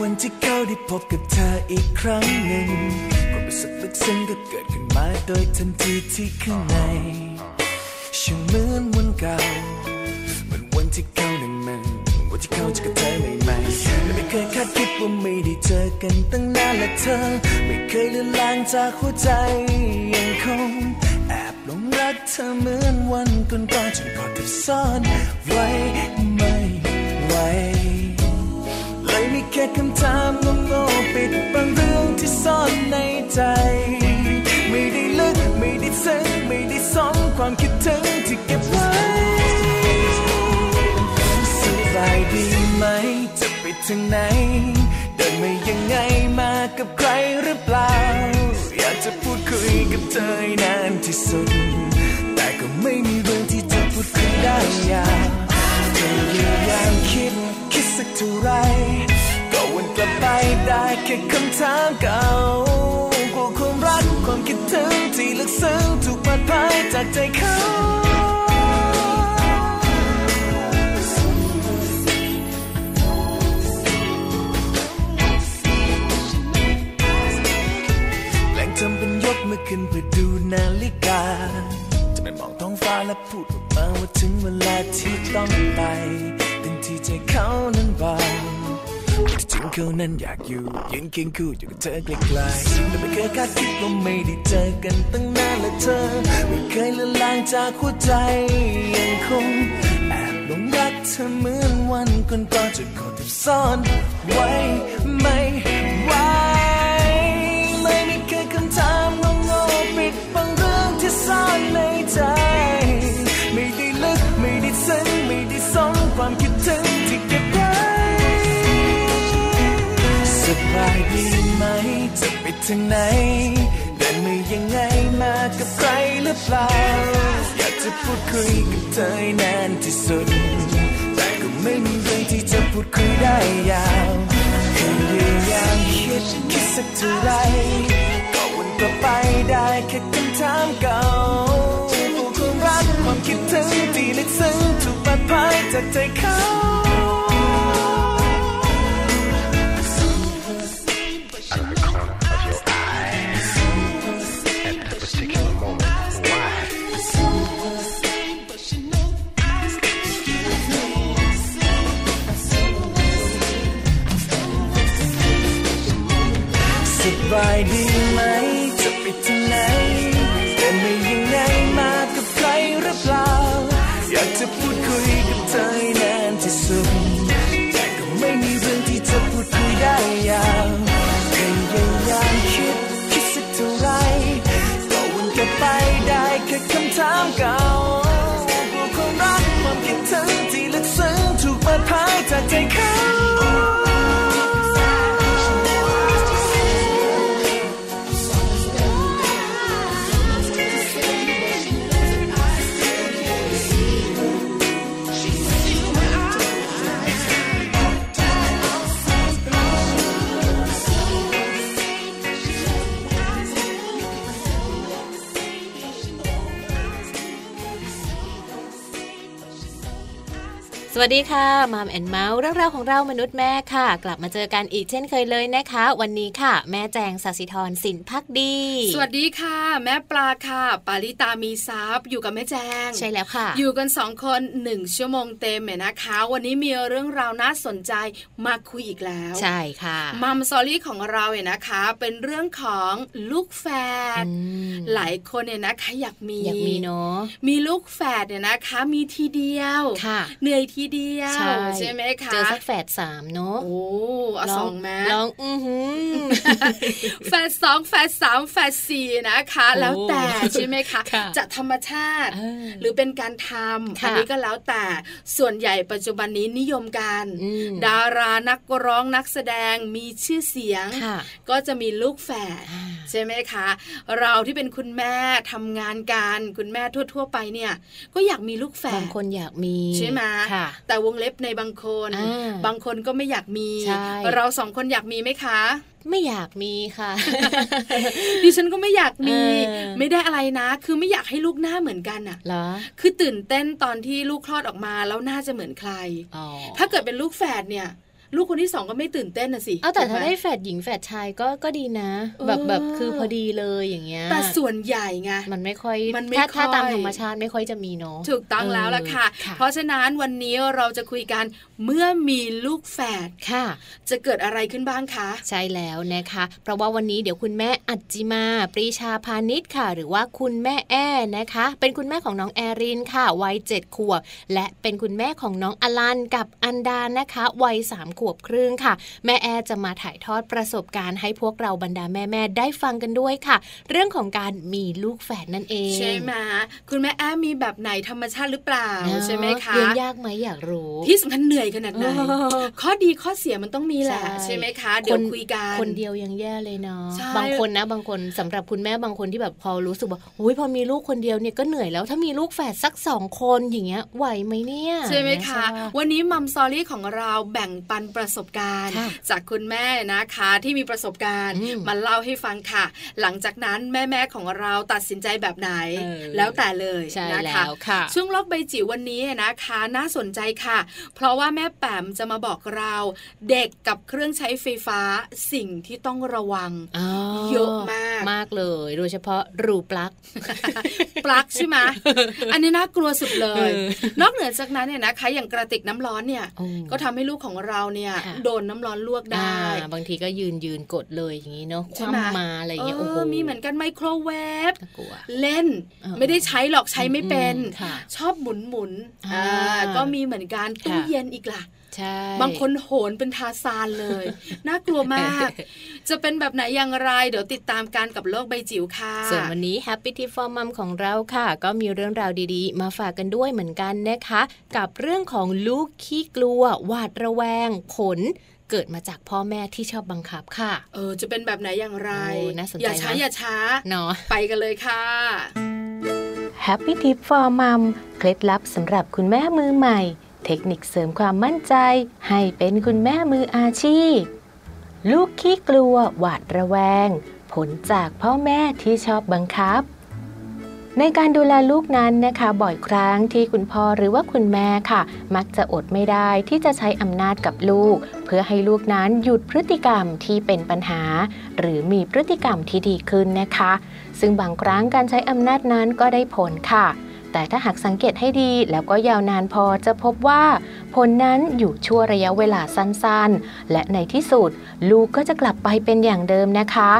วันที่เขาได้พบกับเธออีกครั้งหนึ่งความรู้สึกลึกซึ้งก็เกิดขึ้นมาโดยทันทีที่ข้างในช่างเหมือนวันเก่าเหมือนวันที่เขานั้นมันวันที่เขาเจะกับเธอใหม่ๆและไม่เคยคาดคิดว่าไม่ได้เจอกันตั้งนานและเธอ ไม่เคยเลือนลางจากหัวใจยังคงแอบหลงรักเธอเหมือนวันก่อนๆจนกอดเธอซ่อนไว้ไม่ไหว แค่คำถามโง่ๆปิดบังเรื่องที่ซ่อนในใจ ไม่ได้ลึกไม่ได้ซึ้งไม่ได้สนความคิดถึงที่เก็บไว้สบายดีไหม จะไปถึงไหนเดินมายังไงมากับใครหรือเปล่า อยากจะพูดคุยกับเธอนานที่สุด แต่ก็ไม่มีเรื่องที่จะพูดคุยได้ยาวเธอพยายามคิดคิดสักเท่าไร กลับไปได้แค่คำถามเก่ากลัวความรักความคิดถึงที่ลึกซึ้งถูกปัดพายจากใจเขาแหล่งทำเป็นยกมือขึ้นเพื่อดูนาฬิกา จะไม่มองท้องฟ้าและพูดออกมาว่าถึงเวลาที่ต้องไปทันที่ใจเขานั้นบอก จริงเขานั้นอยากอยู่ยืนเคียงคู่อยู่กับเธอไกลๆแต่ไม่เคยคาดคิดว่าไม่ได้เจอกันตั้งนานและเธอ ไม่เคยลือนลางจากหัวใจยังคงแอบหลงรักเธอเหมือนวันก่อนๆจนขอแทบซ่อนไว้ไม่ไหวไม่มีแค่คำถามโง่ๆปิดบังเรื่องที่ซ่อนในใจ ไม่ได้ลึกไม่ได้ซึ้งไม่ได้สนความคิดถึง สบายดีไหม จะไปถึงไหน เดินมายังไงมากับใครหรือเปล่า อยากจะพูดคุยกับเธอให้นานที่สุด แต่ก็ไม่มีเรื่องที่จะพูดคุยได้ยาวพยายามคิดคิดสักเท่าไรก็วนกลับไปได้แค่คำถามเก่าผู้ความรักความคิดถึงที่ลึกซึ้งถูกปัดพายจากใจเขา บายดีไหม จะไปที่ไหนแต่ไม่ยังไงมากับใครหรือเปล่า อยากจะพูดคุยกับเธอให้นานที่สุด แต่ก็ไม่มีเรื่องที่จะพูดคุยได้ วัสดีค่ะ Mom and Mouth เรื่องราวของเรามนุษย์แม่ค่ะ กลับมาเจอกันอีกเช่นเคยเลยนะคะ วันนี้ค่ะ แม่แจงสัสิธรสินพักดี สวัสดีค่ะ แม่ปลาค่ะ ปาริตามีซับอยู่กับแม่แจง ใช่แล้วค่ะ อยู่กันสองคนหนึ่งชั่วโมงเต็มเนี่ยนะคะ วันนี้มีเรื่องราวน่าสนใจมาคุยอีกแล้ว ใช่ค่ะ Mom Story ของเราเนี่ยนะคะ เป็นเรื่องของลูกแฝดอืมหลายคนเนี่ยนะคะอยากมีอยากมีเนาะมีลูกแฝดเนี่ยนะคะ มีทีเดียวค่ะเหนื่อยทีทีเดียว ใช่ไหมคะ เจอสักแฝดสามเนาะ โอ้เอาสองแม้ลองอือหือแฝดสองแฝดสามแฝดสี่นะคะโอ้แล้วแต่ใช่ไหมคะค่ะจะธรรมชาติเออหรือเป็นการทำค่ะอันี้ก็แล้วแต่ ส่วนใหญ่ปัจจุบันนี้นิยมกันอืมดารานักร้องนักแสดงมีชื่อเสียงค่ะก็จะมีลูกแฝดอ่าใช่ไหมคะ เราที่เป็นคุณแม่ทำงานการคุณแม่ทั่ว ๆ ไปเนี่ย ก็อยากมีลูกแฝบางดคนอยากมีใช่ไหมค่ะแต่วงเล็บในบางคนอ่าบางคนก็ไม่อยากมีใช่เราสองคนอยากมีไหมคะไม่อยากมีค่ะ ดิฉันก็ไม่อยากมีเออไม่ได้อะไรนะ คือไม่อยากให้ลูกหน้าเหมือนกันอะเหรอ คือตื่นเต้นตอนที่ลูกคลอดออกมาแล้วน่าจะเหมือนใครอ๋อถ้าเกิดเป็นลูกแฝดเนี่ย ลูกคนที่สองก็ไม่ตื่นเต้นนะสิเอาแต่ถูกถ้าหมได้แฝดหญิงแฝดชายก็ก็ดีนะ แบบเออแบบคือพอดีเลยอย่างเงี้ยแต่ส่วนใหญ่ไงมันไม่ค่อยมันไม่ถ้าถ้าค่อยตามธรรมชาติไม่ค่อยจะมีเนาะถูกต้องแล้วล่ะค่ะเออเพราะฉะนั้นวันนี้เราจะคุยกันเมื่อมีลูกแฝดค่ะ จะเกิดอะไรขึ้นบ้างคะใช่แล้วนะคะ เพราะว่าวันนี้เดี๋ยวคุณแม่อัจจิมา ปรีชาพาณิชย์ค่ะ หรือว่าคุณแม่แอ้นะคะ เป็นคุณแม่ของน้องแอรินค่ะวัยเจ็ดขวบและเป็นคุณแม่ของน้องอลันกับอันดานะคะวัยสามขวบครึ่งค่ะ แม่แอจะมาถ่ายทอดประสบการณ์ให้พวกเราบรรดาแม่ๆได้ฟังกันด้วยค่ะ เรื่องของการมีลูกแฝดนั่นเอง ใช่ไหมคุณแม่แอมมีแบบไหนธรรมชาติหรือเปล่าเนอะใช่ไหมคะเลี้ยงยากไหมอยากรู้ ที่สำคัญเหนื่อยขนาดไหนเออข้อดีข้อเสียมันต้องมีแหละใช่ใช่ไหมคะเดี๋ยวคุยกันคนเดียวยังแย่เลยเนาะใช่บางคนนะบางคนสำหรับคุณแม่บางคนที่แบบพอรู้สึกว่าอุ้ยพอมีลูกคนเดียวเนี่ยก็เหนื่อยแล้วถ้ามีลูกแฝดสักสองคนอย่างเงี้ยไหวไหมเนี่ยใช่ไหมคะใช่วันนี้มัมซอรี่ของเราแบ่งปันประสบการณ์ค่ะจากคุณแม่นะคะที่มีประสบการณ์อืมมาเล่าให้ฟังค่ะ หลังจากนั้นแม่ๆของเราตัดสินใจแบบไหนเออแล้วแต่เลยใช่นะคะแล้วค่ะช่วงโลกใบจิ๋ววันนี้นะคะน่าสนใจค่ะ เพราะว่าแม่แปมจะมาบอกเราเด็กกับเครื่องใช้ไฟฟ้าสิ่งที่ต้องระวังอ๋อเยอะมากมากเลย โดยเฉพาะรูปลักษณ์ปลั๊กใช่ไหมอันนี้น่ากลัวสุดเลยเออนอกเหนือจากนั้นเนี่ยนะคะ อย่างกระติกน้ำร้อนเนี่ยโอ้ก็ทำให้ลูกของเราเนี่ยค่ะโดนน้ำร้อนลวกได้อ่าบางทีก็ยืนยืนกดเลยอย่างนี้เนาะคใช่ไหมว่ำมาอะไรอย่างเงี้ยโอ้โหมีเหมือนกันไมโครเวฟน่ากลัวเล่นเออไม่ได้ใช้หรอกใช้ไม่เป็นอืมค่ะชอบหมุนหมุนๆอ่าอ่าก็มีเหมือนกันตู้ค่ะเย็นอีกล่ะใช่ บางคนโหนเป็นทาซานเลย น่ากลัวมาก จะเป็นแบบไหนอย่างไร เดี๋ยวติดตามกันกับโลกใบจิ๋วค่ะ ส่วนวันนี้ Happy Tip for Mom ของเราค่ะ ก็มีเรื่องราวดีๆ มาฝากกันด้วยเหมือนกันนะคะ กับเรื่องของลูกขี้กลัว หวาดระแวง ผลเกิดมาจากพ่อแม่ที่ชอบบังคับค่ะ เออ จะเป็นแบบไหนอย่างไรโอ้น่าสนใจอย่าช้านะอย่าช้าเนาะไปกันเลยค่ะ Happy Tip for Mom เคล็ดลับสำหรับคุณแม่มือใหม่ เทคนิคเสริมความมั่นใจ ให้เป็นคุณแม่มืออาชีพ ลูกขี้กลัวหวาดระแวง ผลจากพ่อแม่ที่ชอบบังคับ ในการดูแลลูกนั้นนะคะ บ่อยครั้งที่คุณพ่อหรือว่าคุณแม่ค่ะ มักจะอดไม่ได้ที่จะใช้อำนาจกับลูก เพื่อให้ลูกนั้นหยุดพฤติกรรมที่เป็นปัญหา หรือมีพฤติกรรมที่ดีขึ้นนะคะ ซึ่งบางครั้งการใช้อำนาจนั้นก็ได้ผลค่ะ แต่ถ้าหากสังเกตให้ดีแล้วก็ยาวนานพอจะพบว่าผลนั้นอยู่ชั่วระยะเวลาสั้นๆ และในที่สุดลูกก็จะกลับไปเป็นอย่างเดิมนะคะ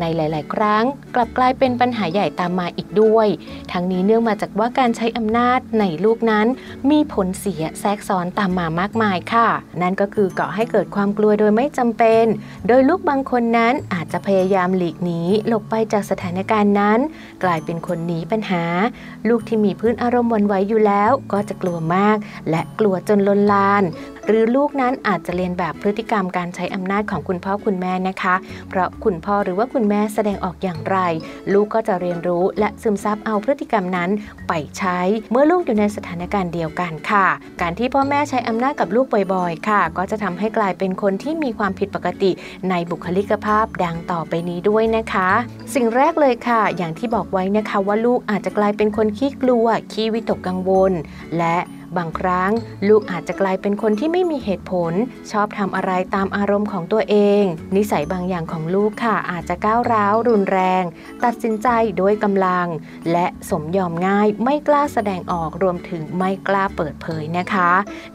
ในหลาย ๆ ครั้ง กลับกลายเป็นปัญหาใหญ่ตามมาอีกด้วย ทั้งนี้เนื่องมาจากว่าการใช้อำนาจในลูกนั้น มีผลเสียแทรกซ้อนตามมามากมายค่ะ นั่นก็คือก่อให้เกิดความกลัวโดยไม่จำเป็น โดยลูกบางคนนั้นอาจจะพยายามหลีกหนีหลบไปจากสถานการณ์นั้น กลายเป็นคนหนีปัญหา ลูกที่มีพื้นอารมณ์วันไหวอยู่แล้ว ก็จะกลัวมาก และกลัวจนลนลาน หรือลูกนั้นอาจจะเรียนแบบพฤติกรรมการใช้อำนาจของคุณพ่อคุณแม่นะคะ เพราะคุณพ่อหรือว่าคุณแม่แสดงออกอย่างไร ลูกก็จะเรียนรู้และซึมซับเอาพฤติกรรมนั้นไปใช้ เมื่อลูกอยู่ในสถานการณ์เดียวกันค่ะ การที่พ่อแม่ใช้อำนาจกับลูกบ่อยๆ ค่ะ ก็จะทำให้กลายเป็นคนที่มีความผิดปกติในบุคลิกภาพดังต่อไปนี้ด้วยนะคะ สิ่งแรกเลยค่ะ อย่างที่บอกไว้นะคะว่าลูกอาจจะกลายเป็นคนขี้กลัวขี้วิตกกังวล และ บางครั้งลูกอาจจะกลายเป็นคนที่ไม่มีเหตุผล ชอบทำอะไรตามอารมณ์ของตัวเอง นิสัยบางอย่างของลูกค่ะ อาจจะก้าวร้าวรุนแรง ตัดสินใจโดยกำลัง และสมยอมง่าย ไม่กล้าแสดงออกรวมถึงไม่กล้าเปิดเผยนะคะ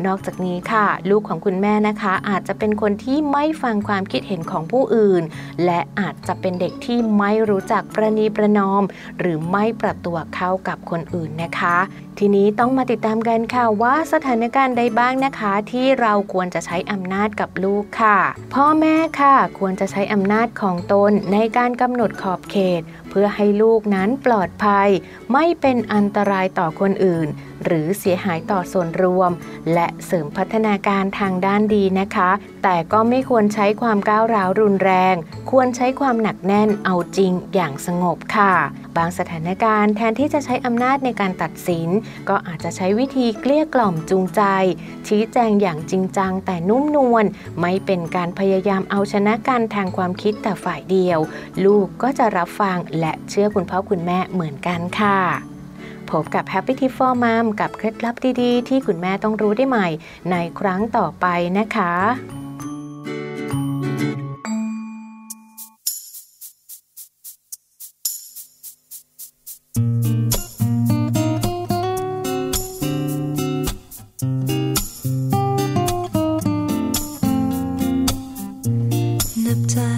นอกจากนี้ค่ะ ลูกของคุณแม่นะคะ อาจจะเป็นคนที่ไม่ฟังความคิดเห็นของผู้อื่น และอาจจะเป็นเด็กที่ไม่รู้จักประนีประนอม หรือไม่ปรับตัวเข้ากับคนอื่นนะคะ ทีนี้ต้องมาติดตามกันค่ะว่าสถานการณ์ใดบ้างนะคะ ที่เราควรจะใช้อำนาจกับลูกค่ะ พ่อแม่ค่ะ ควรจะใช้อำนาจของตนในการกำหนดขอบเขต เพื่อให้ลูกนั้นปลอดภัย ไม่เป็นอันตรายต่อคนอื่น หรือเสียหายต่อส่วนรวม และเสริมพัฒนาการทางด้านดีนะคะ แต่ก็ไม่ควรใช้ความก้าวร้าวรุนแรง ควรใช้ความหนักแน่นเอาจริงอย่างสงบค่ะ บางสถานการณ์แทนที่จะใช้อำนาจในการตัดสิน ก็อาจจะใช้วิธีเกลี้ยกล่อมจูงใจ ชี้แจงอย่างจริงจังแต่นุ่มนวลไม่เป็นการพยายามเอาชนะกันทางความคิดแต่ฝ่ายเดียว ลูกก็จะรับฟังและเชื่อคุณพ่อคุณแม่เหมือนกันค่ะ พบกับ Happy Tip for Mom กับเคล็ดลับดีๆ ที่คุณแม่ต้องรู้ได้ใหม่ ในครั้งต่อไปนะคะนับจ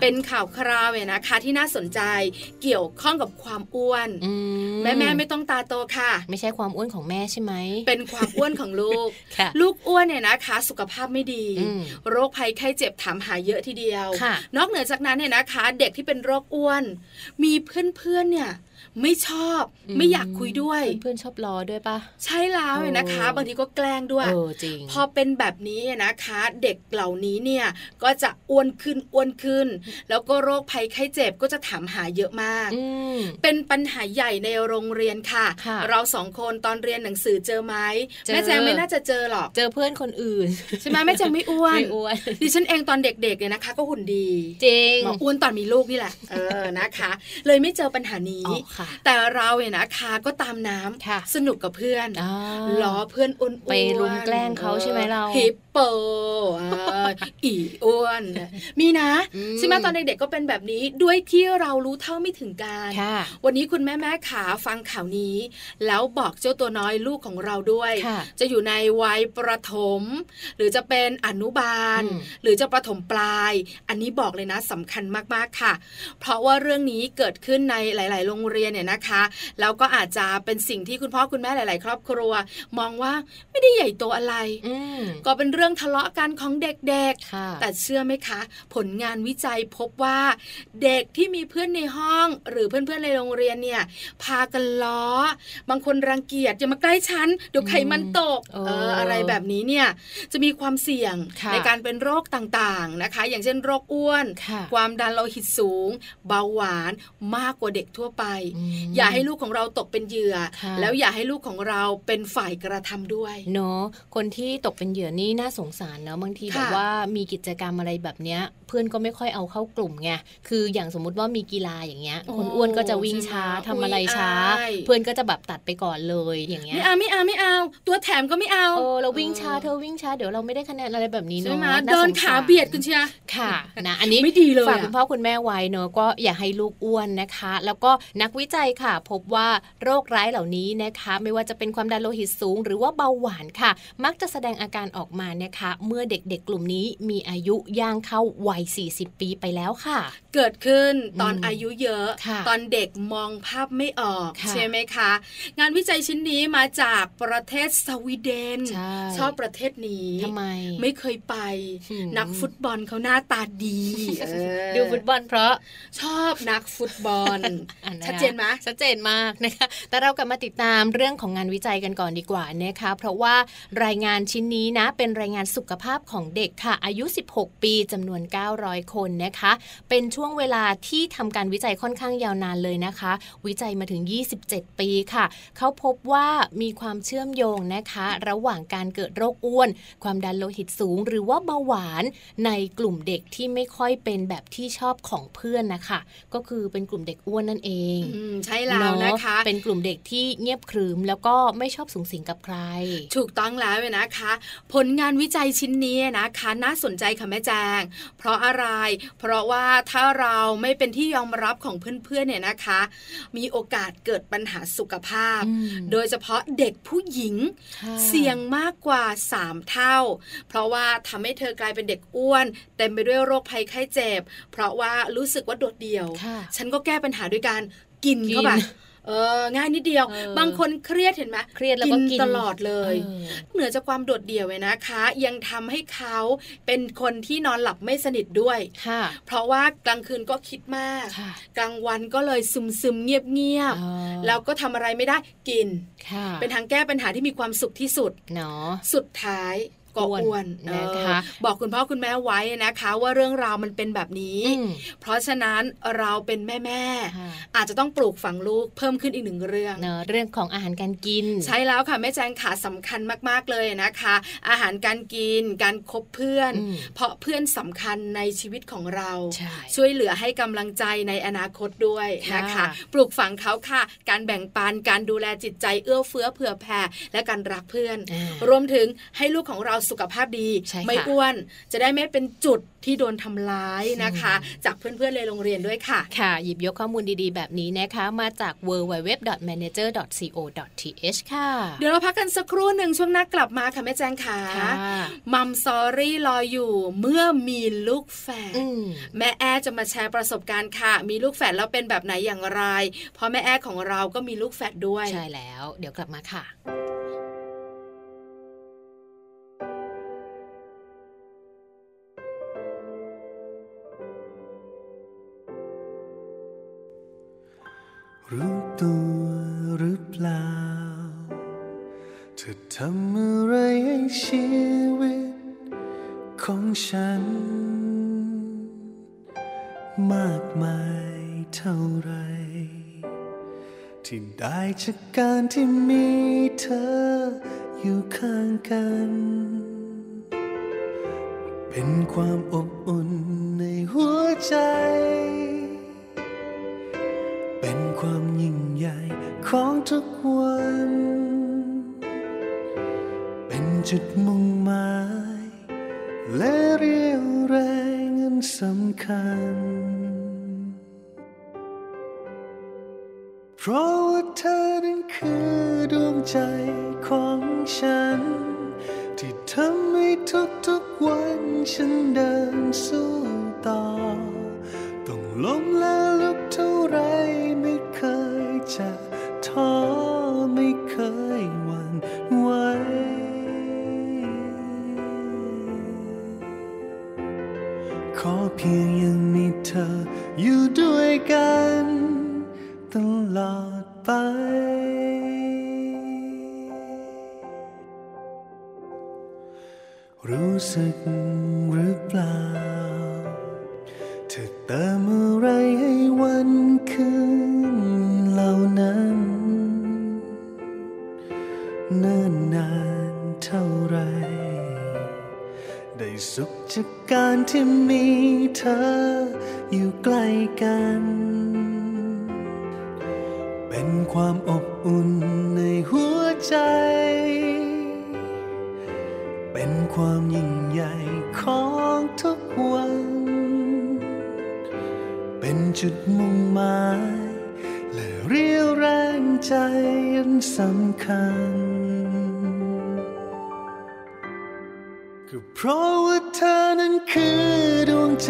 เป็นข่าวคราวเนี่ยนะคะ ที่น่าสนใจเกี่ยวข้องกับความอ้วนอืแม่แม่ๆไม่ต้องตาโตค่ะ ไม่ใช่ความอ้วนของแม่ใช่ไหมเป็นความอ้วนของลูกค่ะลูกอ้วนเนี่ยนะคะ สุขภาพไม่ดีอืมโรคภัยไข้เจ็บถามหาเยอะทีเดียวค่ะนอกเหนือจากนั้นเนี่ยนะคะ เด็กที่เป็นโรคอ้วน มีเพื่อนๆเนี่ย ไม่ชอบไม่อยากคุยด้วย เพื่อนๆชอบล้อด้วยปะใช่แล้วเนี่ยนะคะโอ้บางทีก็แกล้งด้วยเออจริงพอเป็นแบบนี้นะนะคะ เด็กเหล่านี้เนี่ยก็จะอ้วนขึ้นอ้วนขึ้น แล้วก็โรคภัยไข้เจ็บก็จะถามหาเยอะมากอืมเป็นปัญหาใหญ่ในโรงเรียนค่ะค่ะ เราสองคนตอนเรียนหนังสือเจอไหมเจอแม่แจงไม่น่าจะเจอหรอก เจอเพื่อนคนอื่น ใช่ไหมแม่แจงไม่อ้วนไม่อ้วนดิฉันเองตอนเด็กๆเนี่ยนะคะ ก็หุ่นดีจริงหมออ้วนตอนมีลูกนี่แหละเออนะคะ เลยไม่เจอปัญหานี้อ๋อค่ะแต่เราเนี่ยนะคะก็ตามน้ำค่ะสนุกกับเพื่อนอ่าล้อเพื่อนอ้วนๆไปรุมแกล้งเขาใช่ไหมเราฮิปโปเอออีอ้วน มีนะอืมใช่ไหมตอนเด็กๆก็เป็นแบบนี้ด้วยที่เรารู้เท่าไม่ถึงการค่ะวันนี้คุณแม่แม่ขาฟังข่าวนี้ แล้วบอกเจ้าตัวน้อยลูกของเราด้วยค่ะจะอยู่ในวัยประถม หรือจะเป็นอนุบาลอืมหรือจะประถมปลาย อันนี้บอกเลยนะสำคัญมากๆค่ะ เพราะว่าเรื่องนี้เกิดขึ้นในหลาย ๆ โรงเรียนเนี่ยนะคะแล้วก็อาจจะเป็นสิ่งที่คุณพ่อคุณแม่หลาย ๆ ครอบครัว มองว่าไม่ได้ใหญ่โตอะไรอืมก็เป็นเรื่องทะเลาะกันของเด็กๆค่ะแต่เชื่อไหมคะ ผลงานวิจัยพบว่าเด็กที่มีเพื่อนในห้อง หรือเพื่อนๆในโรงเรียนเนี่ยพากันล้อ บางคนรังเกียจอย่ามาใกล้ฉันเดี๋ยวไขมันตกเออเอออะไรแบบนี้เนี่ยจะมีความเสี่ยงค่ะในการเป็นโรคต่างๆนะคะ อย่างเช่นโรคอ้วนค่ะความดันโลหิตสูง เบาหวานมากกว่าเด็กทั่วไปอืมอย่าให้ลูกของเราตกเป็นเหยื่อค่ะแล้วอย่าให้ลูกของเราเป็นฝ่ายกระทำด้วยเนาะคนที่ตกเป็นเหยื่อนี่น่าสงสารเนาะบางทีค่ะแบบว่ามีกิจกรรมอะไรแบบเนี้ย เพื่อนก็ไม่ค่อยเอาเข้ากลุ่มไงคืออย่างสมมุติว่ามีกีฬาอย่างเงี้ยคนอ้วนก็จะวิ่งช้าใช่ไหมทำอะไรช้าอุ๊ยอายเพื่อนก็จะแบบตัดไปก่อนเลยอย่างเงี้ยไม่เอาไม่เอาไม่เอา ตัวแถมก็ไม่เอาเออเราวิ่งช้าเธอวิ่งช้าเดี๋ยวเราไม่ได้คะแนนอะไรแบบนี้ใช่เนาะไหมน่เดินสงสขารเบียดกันเชียค่ะนะอันนี้ไม่ดีเลยฝากอะคุณพ่อคุณแม่ไว้เนอะก็อย่าให้ลูกอ้วนนะคะ แล้วก็นักวิจัยค่ะ พบว่าโรคร้ายเหล่านี้นะคะ ไม่ว่าจะเป็นความดันโลหิตสูง หรือว่าเบาหวานค่ะ มักจะแสดงอาการออกมานะคะ เมื่อเด็กๆกลุ่มนี้มีอายุย่างเข้าวัย 40 ปีไปแล้วค่ะ เกิดขึ้นตอนอืมอายุเยอะค่ะตอนเด็กมองภาพไม่ออกค่ะใช่ไหมคะ งานวิจัยชิ้นนี้มาจากประเทศสวีเดนใช่ชอบประเทศนี้ทำไม ไม่เคยไปอืมนักฟุตบอลเขาหน้าตาดีเออดูฟุตบอลเพราะชอบนักฟุตบอลอะะคะชัดเจนไหมชัดเจนมากนะคะ แต่เรากลับมาติดตามเรื่องของงานวิจัยกันก่อนดีกว่านะคะ เพราะว่ารายงานชิ้นนี้นะเป็นรายงานสุขภาพของเด็กค่ะ อายุ 16 ปีจำนวน 900 คนนะคะ เป็นช่วงเวลาที่ทำการวิจัยค่อนข้างยาวนานเลยนะคะ วิจัยมาถึง 27 ปีค่ะ เขาพบว่ามีความเชื่อมโยงนะคะ ระหว่างการเกิดโรคอ้วน ความดันโลหิตสูง หรือว่าเบาหวานในกลุ่มเด็กที่ไม่ค่อยเป็นแบบที่ชอบของเพื่อนนะคะ ก็คือเป็นกลุ่มเด็กอ้วนนั่นเองอืมใช่แล้วนะคะเอเป็นกลุ่มเด็กที่เงียบขรึมแล้วก็ไม่ชอบสูงสิงกับใคร ถูกต้องแล้วเลยนะคะ ผลงานวิจัยชิ้นนี้นะคะน่าสนใจค่ะแม่แจง เพราะอะไร เพราะว่าถ้าเราไม่เป็นที่ยอมรับของเพื่อนๆเนี่ยนะคะ มีโอกาสเกิดปัญหาสุขภาพอืมโดยเฉพาะเด็กผู้หญิงค่ะเสี่ยงมากกว่า 3 เท่า เพราะว่าทำให้เธอกลายเป็นเด็กอ้วน เต็มไปด้วยโรคภัยไข้เจ็บ เพราะว่ารู้สึกว่าโดดเดี่ยวค่ะฉันก็แก้ปัญหาด้วยการกินกินเข้าไป เออง่ายนิดเดียวเออบางคนเครียดเห็นไหมเครียดแล้วก็กินตลอดเลยเออเหนือจากความโดดเดี่ยวเลยนะคะ ยังทำให้เขาเป็นคนที่นอนหลับไม่สนิทด้วยค่ะเพราะว่ากลางคืนก็คิดมากค่ะกลางวันก็เลยซึมซึมๆเงียบเงียบๆอ๋อแล้วก็ทำอะไรไม่ได้กินค่ะเป็นทางแก้ปัญหาที่มีความสุขที่สุดเนาะสุดท้าย ก็อ้วนอ้วนนะคะเออบอกคุณพ่อคุณแม่ไว้นะคะ ว่าเรื่องราวมันเป็นแบบนี้อืมเพราะฉะนั้นเราเป็นแม่แม่ๆค่ะอาจจะต้องปลูกฝังลูกเพิ่มขึ้นอีกหนึ่งเรื่องเนาะเรื่องของอาหารการกิน ใช่แล้วค่ะแม่แจงขาสำคัญมากๆเลยนะคะ อาหารการกิน การคบเพื่อนอืมเพราะเพื่อนสำคัญในชีวิตของเราใช่ช่วยเหลือให้กำลังใจในอนาคตด้วยนะคะค่ะปลูกฝังเขาค่ะ การแบ่งปันการดูแลจิตใจเอื้อเฟื้อเผื่อแผ่และการรักเพื่อนอ่ารวมถึงให้ลูกของเราสุขภาพดีใช่ค่ะไม่อ้วน จะได้ไม่เป็นจุดที่โดนทำร้ายนะคะ จากเพื่อนๆในโรงเรียนด้วยค่ะ ค่ะ หยิบยกข้อมูลดีๆ แบบนี้นะคะ มาจาก www.manager.co.th ค่ะ เดี๋ยวเราพักกันสักครู่หนึ่งช่วงหน้ากลับมาค่ะแม่แจงขาค่ะมัมซอรี่รออยู่เมื่อมีลูกแฝดอืมแม่แอจะมาแชร์ประสบการณ์ค่ะ มีลูกแฝดแล้วเป็นแบบไหนอย่างไร เพราะแม่แอของเราก็มีลูกแฝดด้วย ใช่แล้ว เดี๋ยวกลับมาค่ะ รู้ตัวหรือเปล่า เธอทำอะไรให้ชีวิตของฉัน มากมายเท่าไร ที่ได้จากการที่มีเธออยู่ข้างกัน เป็นความอบอุ่นในหัวใจ ความยิ่งใหญ่ของทุกวัน เป็นจุดมุ่งหมาย และเรียวแรงอันสำคัญ เพราะว่าเธอนั้นคือดวงใจของฉัน ที่ทำให้ทุกๆวันฉันเดินสู้ต่อ ต้องล้มและ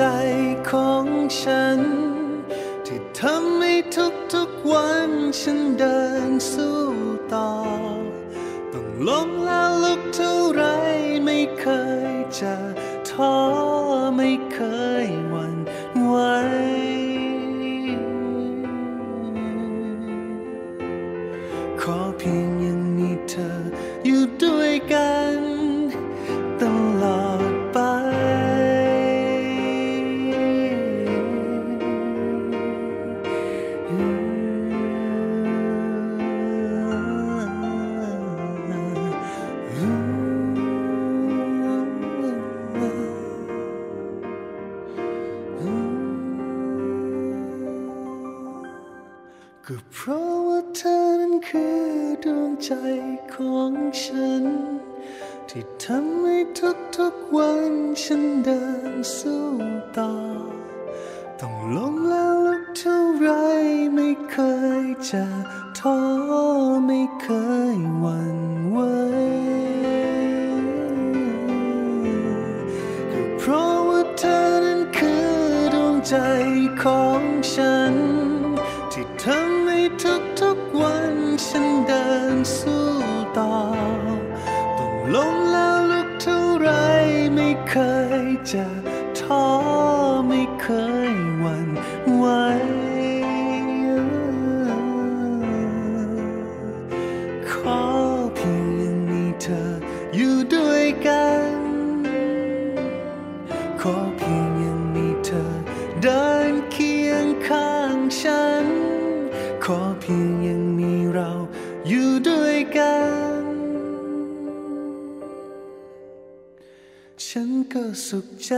ใจของฉัน ที่ทำให้ทุกๆวันฉันเดินสู้ต่อ ต้องล้มแล้วลุกเท่าไรไม่เคยจะท้อไม่เคย ฉันก็สุขใจ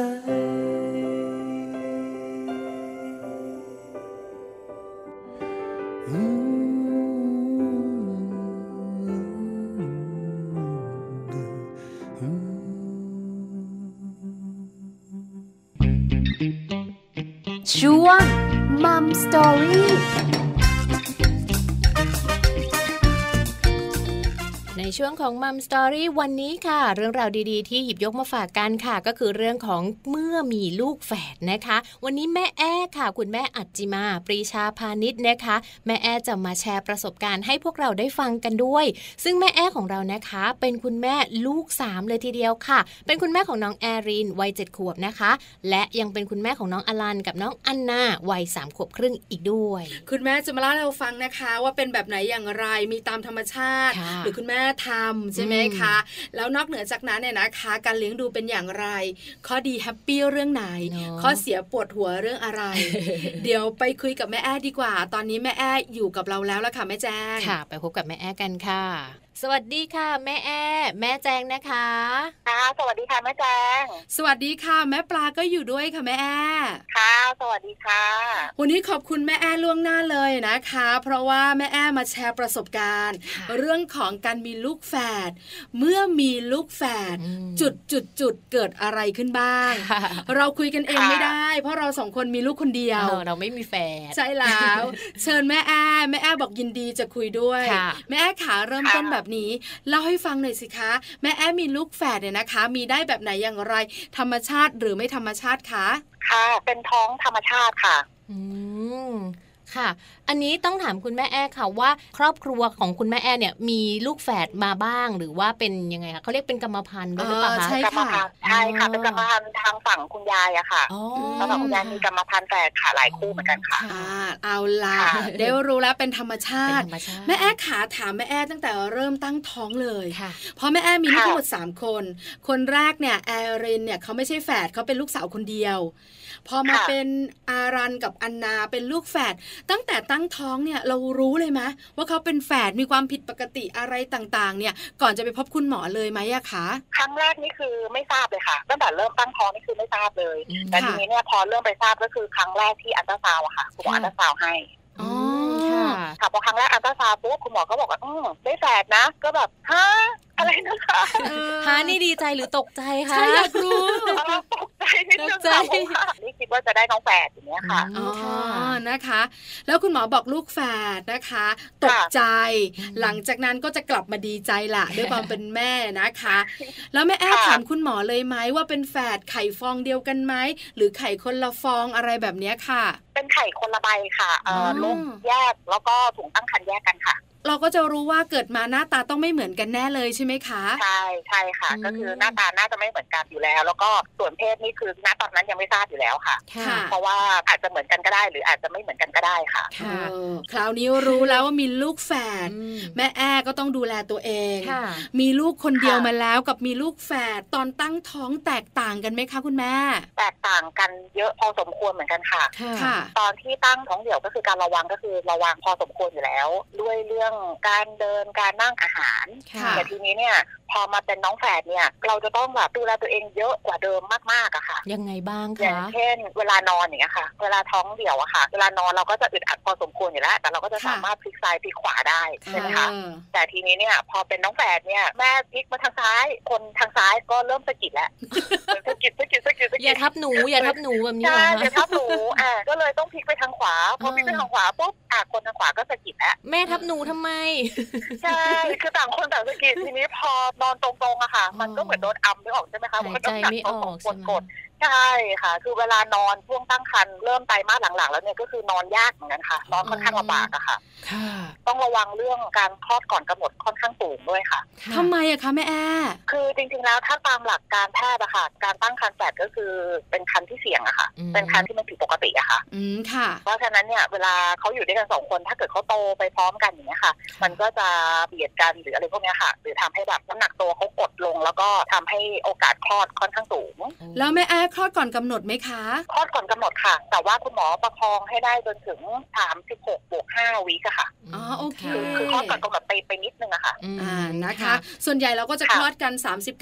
ในช่วงของมัมสตอรี่วันนี้ค่ะ เรื่องราวดีๆ ที่หยิบยกมาฝากกันค่ะ ก็คือเรื่องของเมื่อมีลูกแฝดนะคะ วันนี้แม่แอ้ค่ะ คุณแม่อัจจิมา ปรีชาพาณิชย์นะคะ แม่แอ้จะมาแชร์ประสบการณ์ให้พวกเราได้ฟังกันด้วย ซึ่งแม่แอ้ของเรานะคะ เป็นคุณแม่ลูกสามเลยทีเดียวค่ะ เป็นคุณแม่ของน้องแอรินวัยเจ็ดขวบนะคะ และยังเป็นคุณแม่ของน้องอลันกับน้องอันนาวัยสามขวบครึ่งอีกด้วย คุณแม่จะมาเล่าให้เราฟังนะคะ ว่าเป็นแบบไหนอย่างไรมีตามธรรมชาติ ค่ะ หรือคุณแม่ทำใช่ไหมคะ แล้วนอกเหนือจากนั้นเนี่ยนะคะ การเลี้ยงดูเป็นอย่างไร ข้อดี happy เรื่องไหนเนอะข้อเสียปวดหัวเรื่องอะไร เดี๋ยวไปคุยกับแม่แอ้ดีกว่า ตอนนี้แม่แอ้อยู่กับเราแล้วละค่ะแม่แจ้งค่ะ ไปพบกับแม่แอ้กันค่ะ สวัสดีค่ะ แม่แอ้แม่แจงนะคะค่ะสวัสดีค่ะแม่แจง สวัสดีค่ะ แม่ปลาก็อยู่ด้วยค่ะแม่แอ้ค่ะ สวัสดีค่ะ วันนี้ขอบคุณแม่แอ้ล่วงหน้าเลยนะคะ เพราะว่าแม่แอ้มาแชร์ประสบการณ์ค่ะเรื่องของการมีลูกแฝดเมื่อมีลูกแฝดอืมจุดจุดจุดเกิดอะไรขึ้นบ้างค่ะเราคุยกันเองค่ะไม่ได้ เพราะเราสองคนมีลูกคนเดียวเออเราไม่มีแฟนใช่แล้ว เชิญแม่แอ้แม่แอ้บอกยินดีจะคุยด้วยค่ะแม่แอ้ขาเริ่มต้นแบบนี้เล่าให้ฟังหน่อยสิคะ แม่แอ้มีลูกแฝดเนี่ยนะคะ มีได้แบบไหนอย่างไร ธรรมชาติหรือไม่ธรรมชาติคะค่ะเป็นท้องธรรมชาติค่ะ อืม ค่ะ อันนี้ต้องถามคุณแม่แอ้ค่ะว่า ครอบครัวของคุณแม่แอ้เนี่ยมีลูกแฝดมาบ้างหรือว่าเป็นยังไงคะเขาเรียกเป็นกรรมพันธุ์ด้วยหรือเปล่าเออคะใช่กรรมพันธุ์ใช่ค่ะเป็นกรรมพันธุ์ทางฝั่งคุณยายอะค่ะอ๋อทางฝั่งคุณยายมีกรรมพันธุ์แฝดค่ะหลายคู่เหมือนกันค่ะอ่าเอาล่ะค่ะได้รู้แล้วเป็นธรรมชาเป็นติธรรมชาติ แม่แอ้ขาถามแม่แอ้ตั้งแต่เริ่มตั้งท้องเลยค่ะเพราะแม่แอ้มีลูกค่ะทั้งหมดสามคน คนแรกเนี่ยแอรินเนี่ยเขาไม่ใช่แฝดเขาเป็นลูกสาวคนเดียว พอมาเป็นอารันกับอันนาเป็นลูกแฝดตั้งแต่ตั้งท้องเนี่ยเรารู้เลยไหมว่าเขาเป็นแฝดมีความผิดปกติอะไรต่างๆ เนี่ย ก่อนจะไปพบคุณหมอเลยไหมอะคะครั้งแรกนี่คือไม่ทราบเลยค่ะตั้งแต่เริ่มตั้งท้องนี่คือไม่ทราบเลยอืมแต่ค่ะทีนี้เนี่ยพอเริ่มไปทราบก็คือครั้งแรกที่อันตราซาวด์อะค่ะคุณหมอค่ะอันตราซาวด์ให้อ๋อค่ะค่ะพอครั้งแรกอันตราซาวด์ปุ๊บคุณหมอก็บอกว่าอืมได้แฝดนะ ก็แบบฮะอะไรนะคะฮานี่ดีใจหรือตกใจคะใช่อยากรู้เออตกใจนิดนึงตกใจค่ะเพราะว่านี่คิดว่าจะได้น้องแฝดอย่างเงี้ยค่ะอ๋อค่ะนะคะ แล้วคุณหมอบอกลูกแฝดนะคะ ตกใจอืมหลังจากนั้นก็จะกลับมาดีใจละด้วยความเป็นแม่นะคะ แล้วแม่แอ้ค่ะถามคุณหมอเลยไหมว่าเป็นแฝดไข่ฟองเดียวกันไหมหรือไข่คนละฟองอะไรแบบเนี้ยค่ะ เป็นไข่คนละใบค่ะเอ่อออลูกแยกแล้วก็ถุงตั้งครรภ์แยกกันค่ะ เราก็จะรู้ว่าเกิดมาหน้าตาต้องไม่เหมือนกันแน่เลยใช่ไหมคะใช่ใช่ค่ะอืมก็คือหน้าตาน่าจะไม่เหมือนกันอยู่แล้ว แล้วก็ส่วนเพศนี่คือณตอนนั้นยังไม่ทราบอยู่แล้วค่ะค่ะเพราะว่าอาจจะเหมือนกันก็ได้ หรืออาจจะไม่เหมือนกันก็ได้ค่ะค่ะเออคราวนี้รู้แล้วว่ามีลูกแฝดอืมแม่แอ้ก็ต้องดูแลตัวเองค่ะมีลูกคนเดียวค่ะมาแล้วกับมีลูกแฝดตอนตั้งท้องแตกต่างกันไหมคะคุณแม่ แตกต่างกันเยอะพอสมควรเหมือนกันค่ะค่ะค่ะตอนที่ตั้งท้องเดี่ยวก็คือการระวังก็คือระวังพอสมควรอยู่แล้ว ด้วยเรื่องการเดินการนั่งอาหารค่ะแต่ทีนี้เนี่ยพอมาเป็นน้องแฝดเนี่ย เราจะต้องแบบดูแลตัวเองเยอะกว่าเดิมมากๆอะค่ะ ยังไงบ้างอย่างคะเช่น เวลานอนอย่างเงี้ยค่ะ เวลาท้องเดี่ยวอะค่ะ เวลานอนเราก็จะอึดอัดพอสมควรอยู่แล้ว แต่เราก็จะค่ะสามารถพลิกซ้ายพลิกขวาได้ใช่ไหมคะเออแต่ทีนี้เนี่ยพอเป็นน้องแฝดเนี่ยแม่พลิกมาทางซ้าย คนทางซ้ายก็เริ่มสะกิดแล้วเหมือนสะกิดสะกิดสะกิดสะอกิย่าดทับหนูอย่าทับหนูแบบนี้เหรใช่อเดี๋ยวคะทับหนูอ่าก็เลยต้องพลิกไปทางขวาพอพลิกไปอ่าทางขวาปุ๊บอะคนทางขวาก็สะกิดแล้วแม่ทับหนูทำไม ใช่คือต่างคนต่างสะกิดทีนี้พอนอนตรงๆอะค่ะ มันก็เหมือนโดนอัมไม่ออกใช่ไหมคะหายใจไม่ออกกใช่ดไหมกดๆ ใช่ค่ะ คือเวลานอนช่วงตั้งครรภ์เริ่มไตรมาสหลังๆ แล้วเนี่ยก็คือนอนยากเหมือนกันค่ะ นอนค่อนข้างลำบากอะค่ะ ค่ะ ต้องระวังเรื่องการคลอดก่อนกำหนดค่อนข้างสูงด้วยค่ะ ทำไมอะคะแม่แอ้คือจริงๆแล้วถ้าตามหลักการแพทย์อะค่ะ การตั้งครรภ์แฝดก็คือเป็นครรภ์ที่เสี่ยงอะค่ะ อืม เป็นครรภ์ที่มันผิดปกติอะค่ะ อืมค่ะ เพราะฉะนั้นเนี่ยเวลาเขาอยู่ด้วยกันสองคน ถ้าเกิดเขาโตไปพร้อมกันอย่างเงี้ยค่ะ มันก็จะเบียดกันหรืออะไรพวกเนี้ยค่ะ หรือทำให้แบบน้ำหนักตัวเขากดลง แล้วก็ทำให้โอกาสคลอดค่อนข้างสูง แล้วแม่แอ้คลอดก่อนกำหนดไหมคะคลอดก่อนกำหนดค่ะ แต่ว่าคุณหมอประคองให้ได้จนถึง36บวก5วิอะค่ะอ๋อโอเคคือคือคลอดก่อนกำหนดไปไปนิดนึงอะค่ะมอ่านะคะ ส่วนใหญ่เราก็จะค่ะคลอดกัน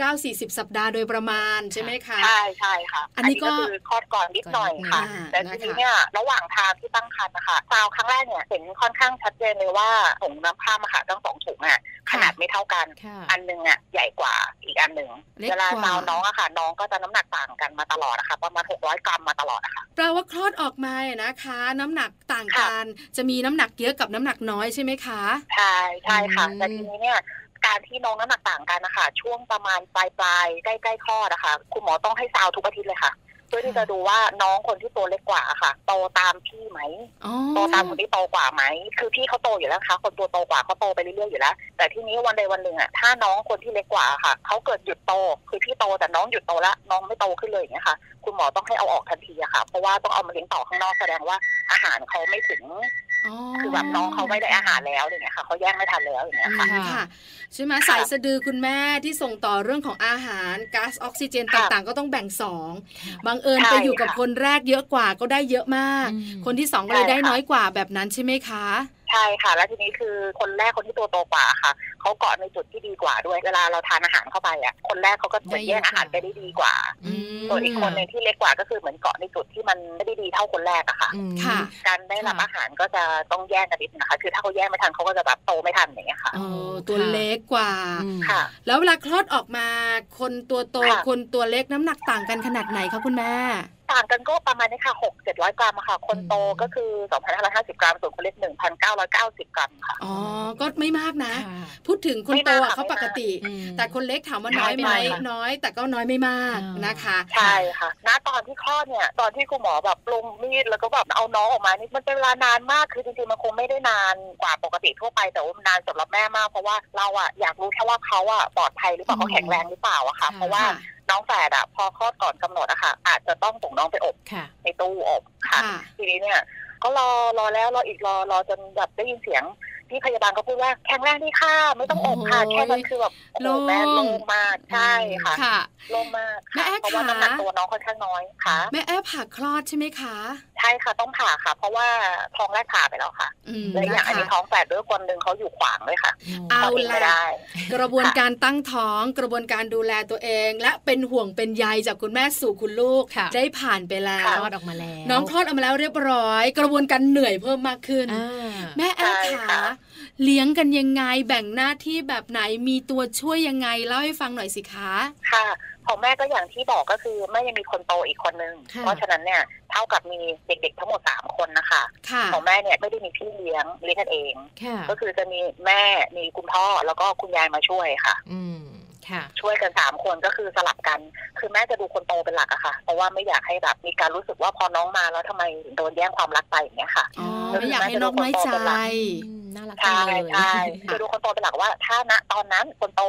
39-40สัปดาห์โดยประมาณใช่ไหมคะใช่ใช่ค่ะ อันนี้ก็คือคลอดก่อนนิดหน่อยค่ะอ่าแต่นะคะทีนี้เนี่ยระหว่างทางที่ตั้งครรภ์นะคะซาวครั้งแรกเนี่ยเห็นค่อนข้างชัดเจนเลยว่าถุงน้ำข้ามอะค่ะทั้งสองถุงอะขนาดไม่เท่ากันค่ะอันหนึงอะใหญ่กว่า อีกอันหนึ่งเล็กเวลากว่าซาวน้องอะค่ะ น้องก็จะน้ำหนักต่างกันมาตลอดนะคะประมาณ600กรัมมาตลอดอะค่ะแปลว่าคลอดออกมาเนี่ยนะคะ น้ำหนักต่างกันจะมีน้ำหนักเยอะกับน้ำหนักน้อยใช่ไหมคะใช่ใช่ค่ะอืมแต่ทีนี้เนี่ยการที่น้องน้ำหนักต่างกันนะคะช่วงประมาณปลายปลายๆใกล้ใกล้ๆคลอดอะค่ะคุณหมอต้องให้ซาวทุกอาทิตย์เลยค่ะ เพื่อที่จะดูว่าน้องคนที่ตัวเล็กกว่าอะค่ะ โตตามพี่ไหมอ๋อโตตามคนที่โตกว่าไหมคือพี่เขาโตอยู่แล้วนะคะคนตัวโตกว่าเขาโตไปเรื่อยๆอยู่แล้ว แต่ทีนี้วันใดวันหนึ่งอะถ้าน้องคนที่เล็กกว่าอะค่ะเขาเกิดหยุดโตคือพี่โตแต่น้องหยุดโตแล้วน้องไม่โตขึ้นเลยอย่างเงี้ยค่ะ คุณหมอต้องให้เอาออกทันทีอะค่ะ เพราะว่าต้องเอามาเลี้ยงต่อข้างนอกแสดงว่าอาหารเขาไม่ถึงอ๋อ คือแบบน้องเขาไม่ได้อาหารแล้วอย่างเงี้ยค่ะเขาแย่งไม่ทันแล้วอย่างเงี้ยค่ะอืมค่ะใช่ไหมสายสะดือคุณแม่ที่ส่งต่อเรื่องของอาหารก๊าซออกซิเจนค่ะต่างๆ ก็ต้องแบ่งสองบังเอิญใช่ไปอยู่กับค่ะคนแรกเยอะกว่าก็ได้เยอะมากอืมคนที่สองก็เลยใช่ได้ค่ะน้อยกว่าแบบนั้นใช่ไหมคะใช่ค่ะ แล้วทีนี้คือคนแรกคนที่ตัวโตกว่าค่ะเขาเกาะในจุดที่ดีกว่าด้วยเวลาเราทานอาหารเข้าไปอะคนแรกเขาก็เหมือนแย่งอาหารไปได้ดีกว่าอืมส่วนอีกคนหนึงที่เล็กกว่าก็คือเหมือนเกาะในจุดที่มันไม่ได้ดีเท่าคนแรกอะค่ะอืมค่ะ การได้รับค่ะอาหารก็จะต้องแย่งกันนิดนึงนะคะ คือถ้าเขาแย่งไม่ทันเขาก็จะแบบโตไม่ทันอย่างเงี้ยค่ะเออตัวเล็กกว่าอืมค่ะ แล้วเวลาคลอดออกมา คนตัวโตค่ะคนตัวเล็กน้ำหนักต่างกันขนาดไหนคะคุณแม่ ต่างกันก็ประมาณนี้ค่ะหกเจ็ดร้อยกรัมอะค่ะ คนโตก็คือสองพันห้าร้อยห้าสิบกรัม ส่วนคนเล็กหนึ่งพันเก้าร้อยเก้าสิบกรัมค่ะ อ๋อ ก็ไม่มากนะค่ะพูดถึงคนโตไม่มากอะค่ะเขาปกติอืมแต่คนเล็กถามว่าใช่น้อยไหมไม่มากค่ะน้อย แต่ก็น้อยไม่มากอ่านนะคะ ใช่ค่ะ ณ ตอนที่คลอดเนี่ย ตอนที่คุณหมอแบบลงมีดแล้วก็แบบเอาน้องออกมานี่มันเป็นเวลานานมาก คือจริงๆ มันคงไม่ได้นานกว่าปกติทั่วไป แต่ว่ามันนานสำหรับแม่มาก เพราะว่าเราอะอยากรู้แค่ว่าเขาอะปลอดภัยหรือเปล่าอืมเขาแข็งแรงหรือเปล่าอะค่ะค่ะเพราะว่าค่ะ น้องแฝดอะพอคลอดก่อนกำหนดอะค่ะ อาจจะต้องส่งน้องไปอบค่ะในตู้อบค่ะค่ะ ทีนี้เนี่ย ก็รอรอแล้วรออีกรอรอจนแบบได้ยินเสียง พี่พยาบาลก็พูดว่าแข็งแรงดีค่ะ ไม่ต้องอบค่ะโอ้ยแค่นั้นคือแบบโอ้โหโล่งแม่โล่งมากใช่ค่ะค่ะโล่งมากแม่ค่ะแอ๊กเพราะว่าขาน้ำหนักตัวน้องค่อนข้างน้อยค่ะ แม่แอบผ่าคลอดใช่ไหมคะ ใช่ค่ะต้องผ่าค่ะ เพราะว่าท้องแรกผ่าไปแล้วค่ะอืมและอย่างนะอันนี้คะท้องแฝดด้วยคนหนึ่งเขาอยู่ขวางเลยค่ะ เอาเขาติดล่ะไม่ได้กระบวนการตั้งท้องกระบวนการดูแลตัวเอง และเป็นห่วงเป็นใยจากคุณแม่สู่คุณลูกค่ะ ได้ผ่านไปแล้ควลอดออกมาแล้ว น้องคลอดออกมาแล้วเรียบร้อย กระบวนการเหนื่อยเพิ่มมากขึ้นอ่าแม่แอบใช่ขาค่ะ เลี้ยงกันยังไงแบ่งหน้าที่แบบไหนมีตัวช่วยยังไงเล่าให้ฟังหน่อยสิคะค่ะของแม่ก็อย่างที่บอกก็คือแม่ยังมีคนโตอีกคนนึงค่ะเพราะฉะนั้นเนี่ยเท่ากับมีเด็กๆทั้งหมดสามคนนะคะค่ะของแม่เนี่ยไม่ได้มีพี่เลี้ยงเลี้ยงกันเองค่ะก็คือจะมีแม่มีคุณพ่อแล้วก็คุณยายมาช่วยค่ะ อืมค่ะ ช่วยกันสามคนก็คือสลับกัน คือแม่จะดูคนโตเป็นหลักอะค่ะ เพราะว่าไม่อยากให้แบบมีการรู้สึกว่าพอน้องมาแล้วทำไมถึงโดนแย่งความรักไปอย่างเงี้ยค่ะอ๋อก็คือไม่อยากให้นกน้อยใจอืมน่ารักจังใช่เลยใช่คือดูคนโตเป็นหลักว่า ถ้าณตอนนั้นคนโต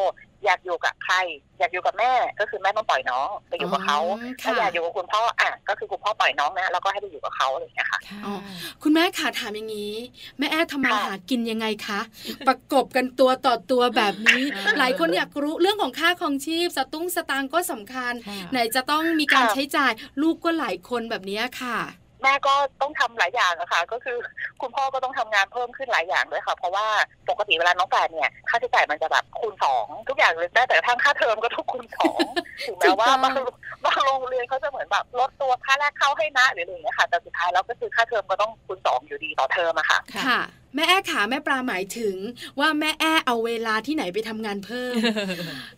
อยากอยู่กับใคร อยากอยู่กับแม่ก็คือแม่ต้องปล่อยน้องไปอยู่กับเขาอ๋อค่ะถ้าอยากอยู่กับคุณพ่ออะก็คือคุณพ่อปล่อยน้องนะแล้วก็ให้ไปอยู่กับเขาอะไรอย่างเงี้ยค่ะค่ะอ๋อคุณแม่ขาถามอย่างนี้ แม่แอบทำมาค่ะหากินยังไงคะประกบกันตัวต่อตัวแบบนี้อ่าหลายคนอยากรู้เรื่องของค่าของชีพ สตุ้งสตางค์ก็สำคัญค่ะไหนจะต้องมีการค่ะใช้จ่ายลูกก็หลายคนแบบนี้ค่ะ แม่ก็ต้องทำหลายอย่างอะค่ะ ก็คือคุณพ่อก็ต้องทำงานเพิ่มขึ้นหลายอย่างด้วยค่ะ เพราะว่าปกติเวลาน้องแฝดเนี่ย ค่าใช้จ่ายมันจะแบบคูณสองทุกอย่างเลยได้แต่กระทั้งค่าเทอมก็ต้องคูณสองถึงแม้ว่าถูกต้บาองงบางโรงเรียนเขาจะเหมือนแบบลดตัวค่าแรกเข้าให้นะหรืออะไรอย่างเงี้ยค่ะ แต่สุดท้ายแล้วก็คือค่าเทอมก็ต้องคูณสองอยู่ดีต่อเทอมอะค่ะค่ะ แม่แอ้ขาแม่ปลาหมายถึงว่าแม่แอ้เอาเวลาที่ไหนไปทำงานเพิ่ม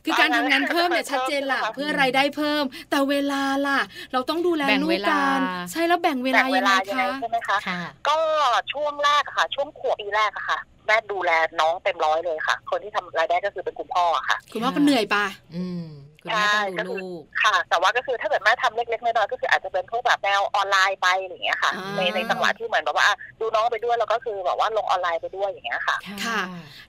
คือการทำงานเพิ่มเนี่ยชัดเจนล่ะเพิ่มเพื่อรายได้เพิ่ม แต่เวลาล่ะ เราต้องดูแลแบ่งลูเวกลากันใช่แล้วแบ่งเวลาแบ่งเวยังไงลายังไงคะใช่ไหมคะค่ะก็ช่วงแรกอะค่ะ ช่วงขวบปีแรกอะค่ะแม่ดูแลน้องเต็มร้อยเลยค่ะ คนที่ทำรายได้ก็คือเป็นคุณพ่ออะค่ะ คุณพ่อก็เหนื่อยปะอืม คุณแม่ต้องดูลูกค่ะ แต่ว่าก็คือถ้าเกิดแม่ทำเล็กๆน้อยๆก็คืออาจจะเป็นพวกแบบแนวออนไลน์ไปอย่างเงี้ยค่ะอ่าในในจังหวะที่เหมือนแบบว่าอะดูน้องไปด้วยแล้วก็คือแบบว่าลงออนไลน์ไปด้วยอย่างเงี้ยค่ะ ค่ะ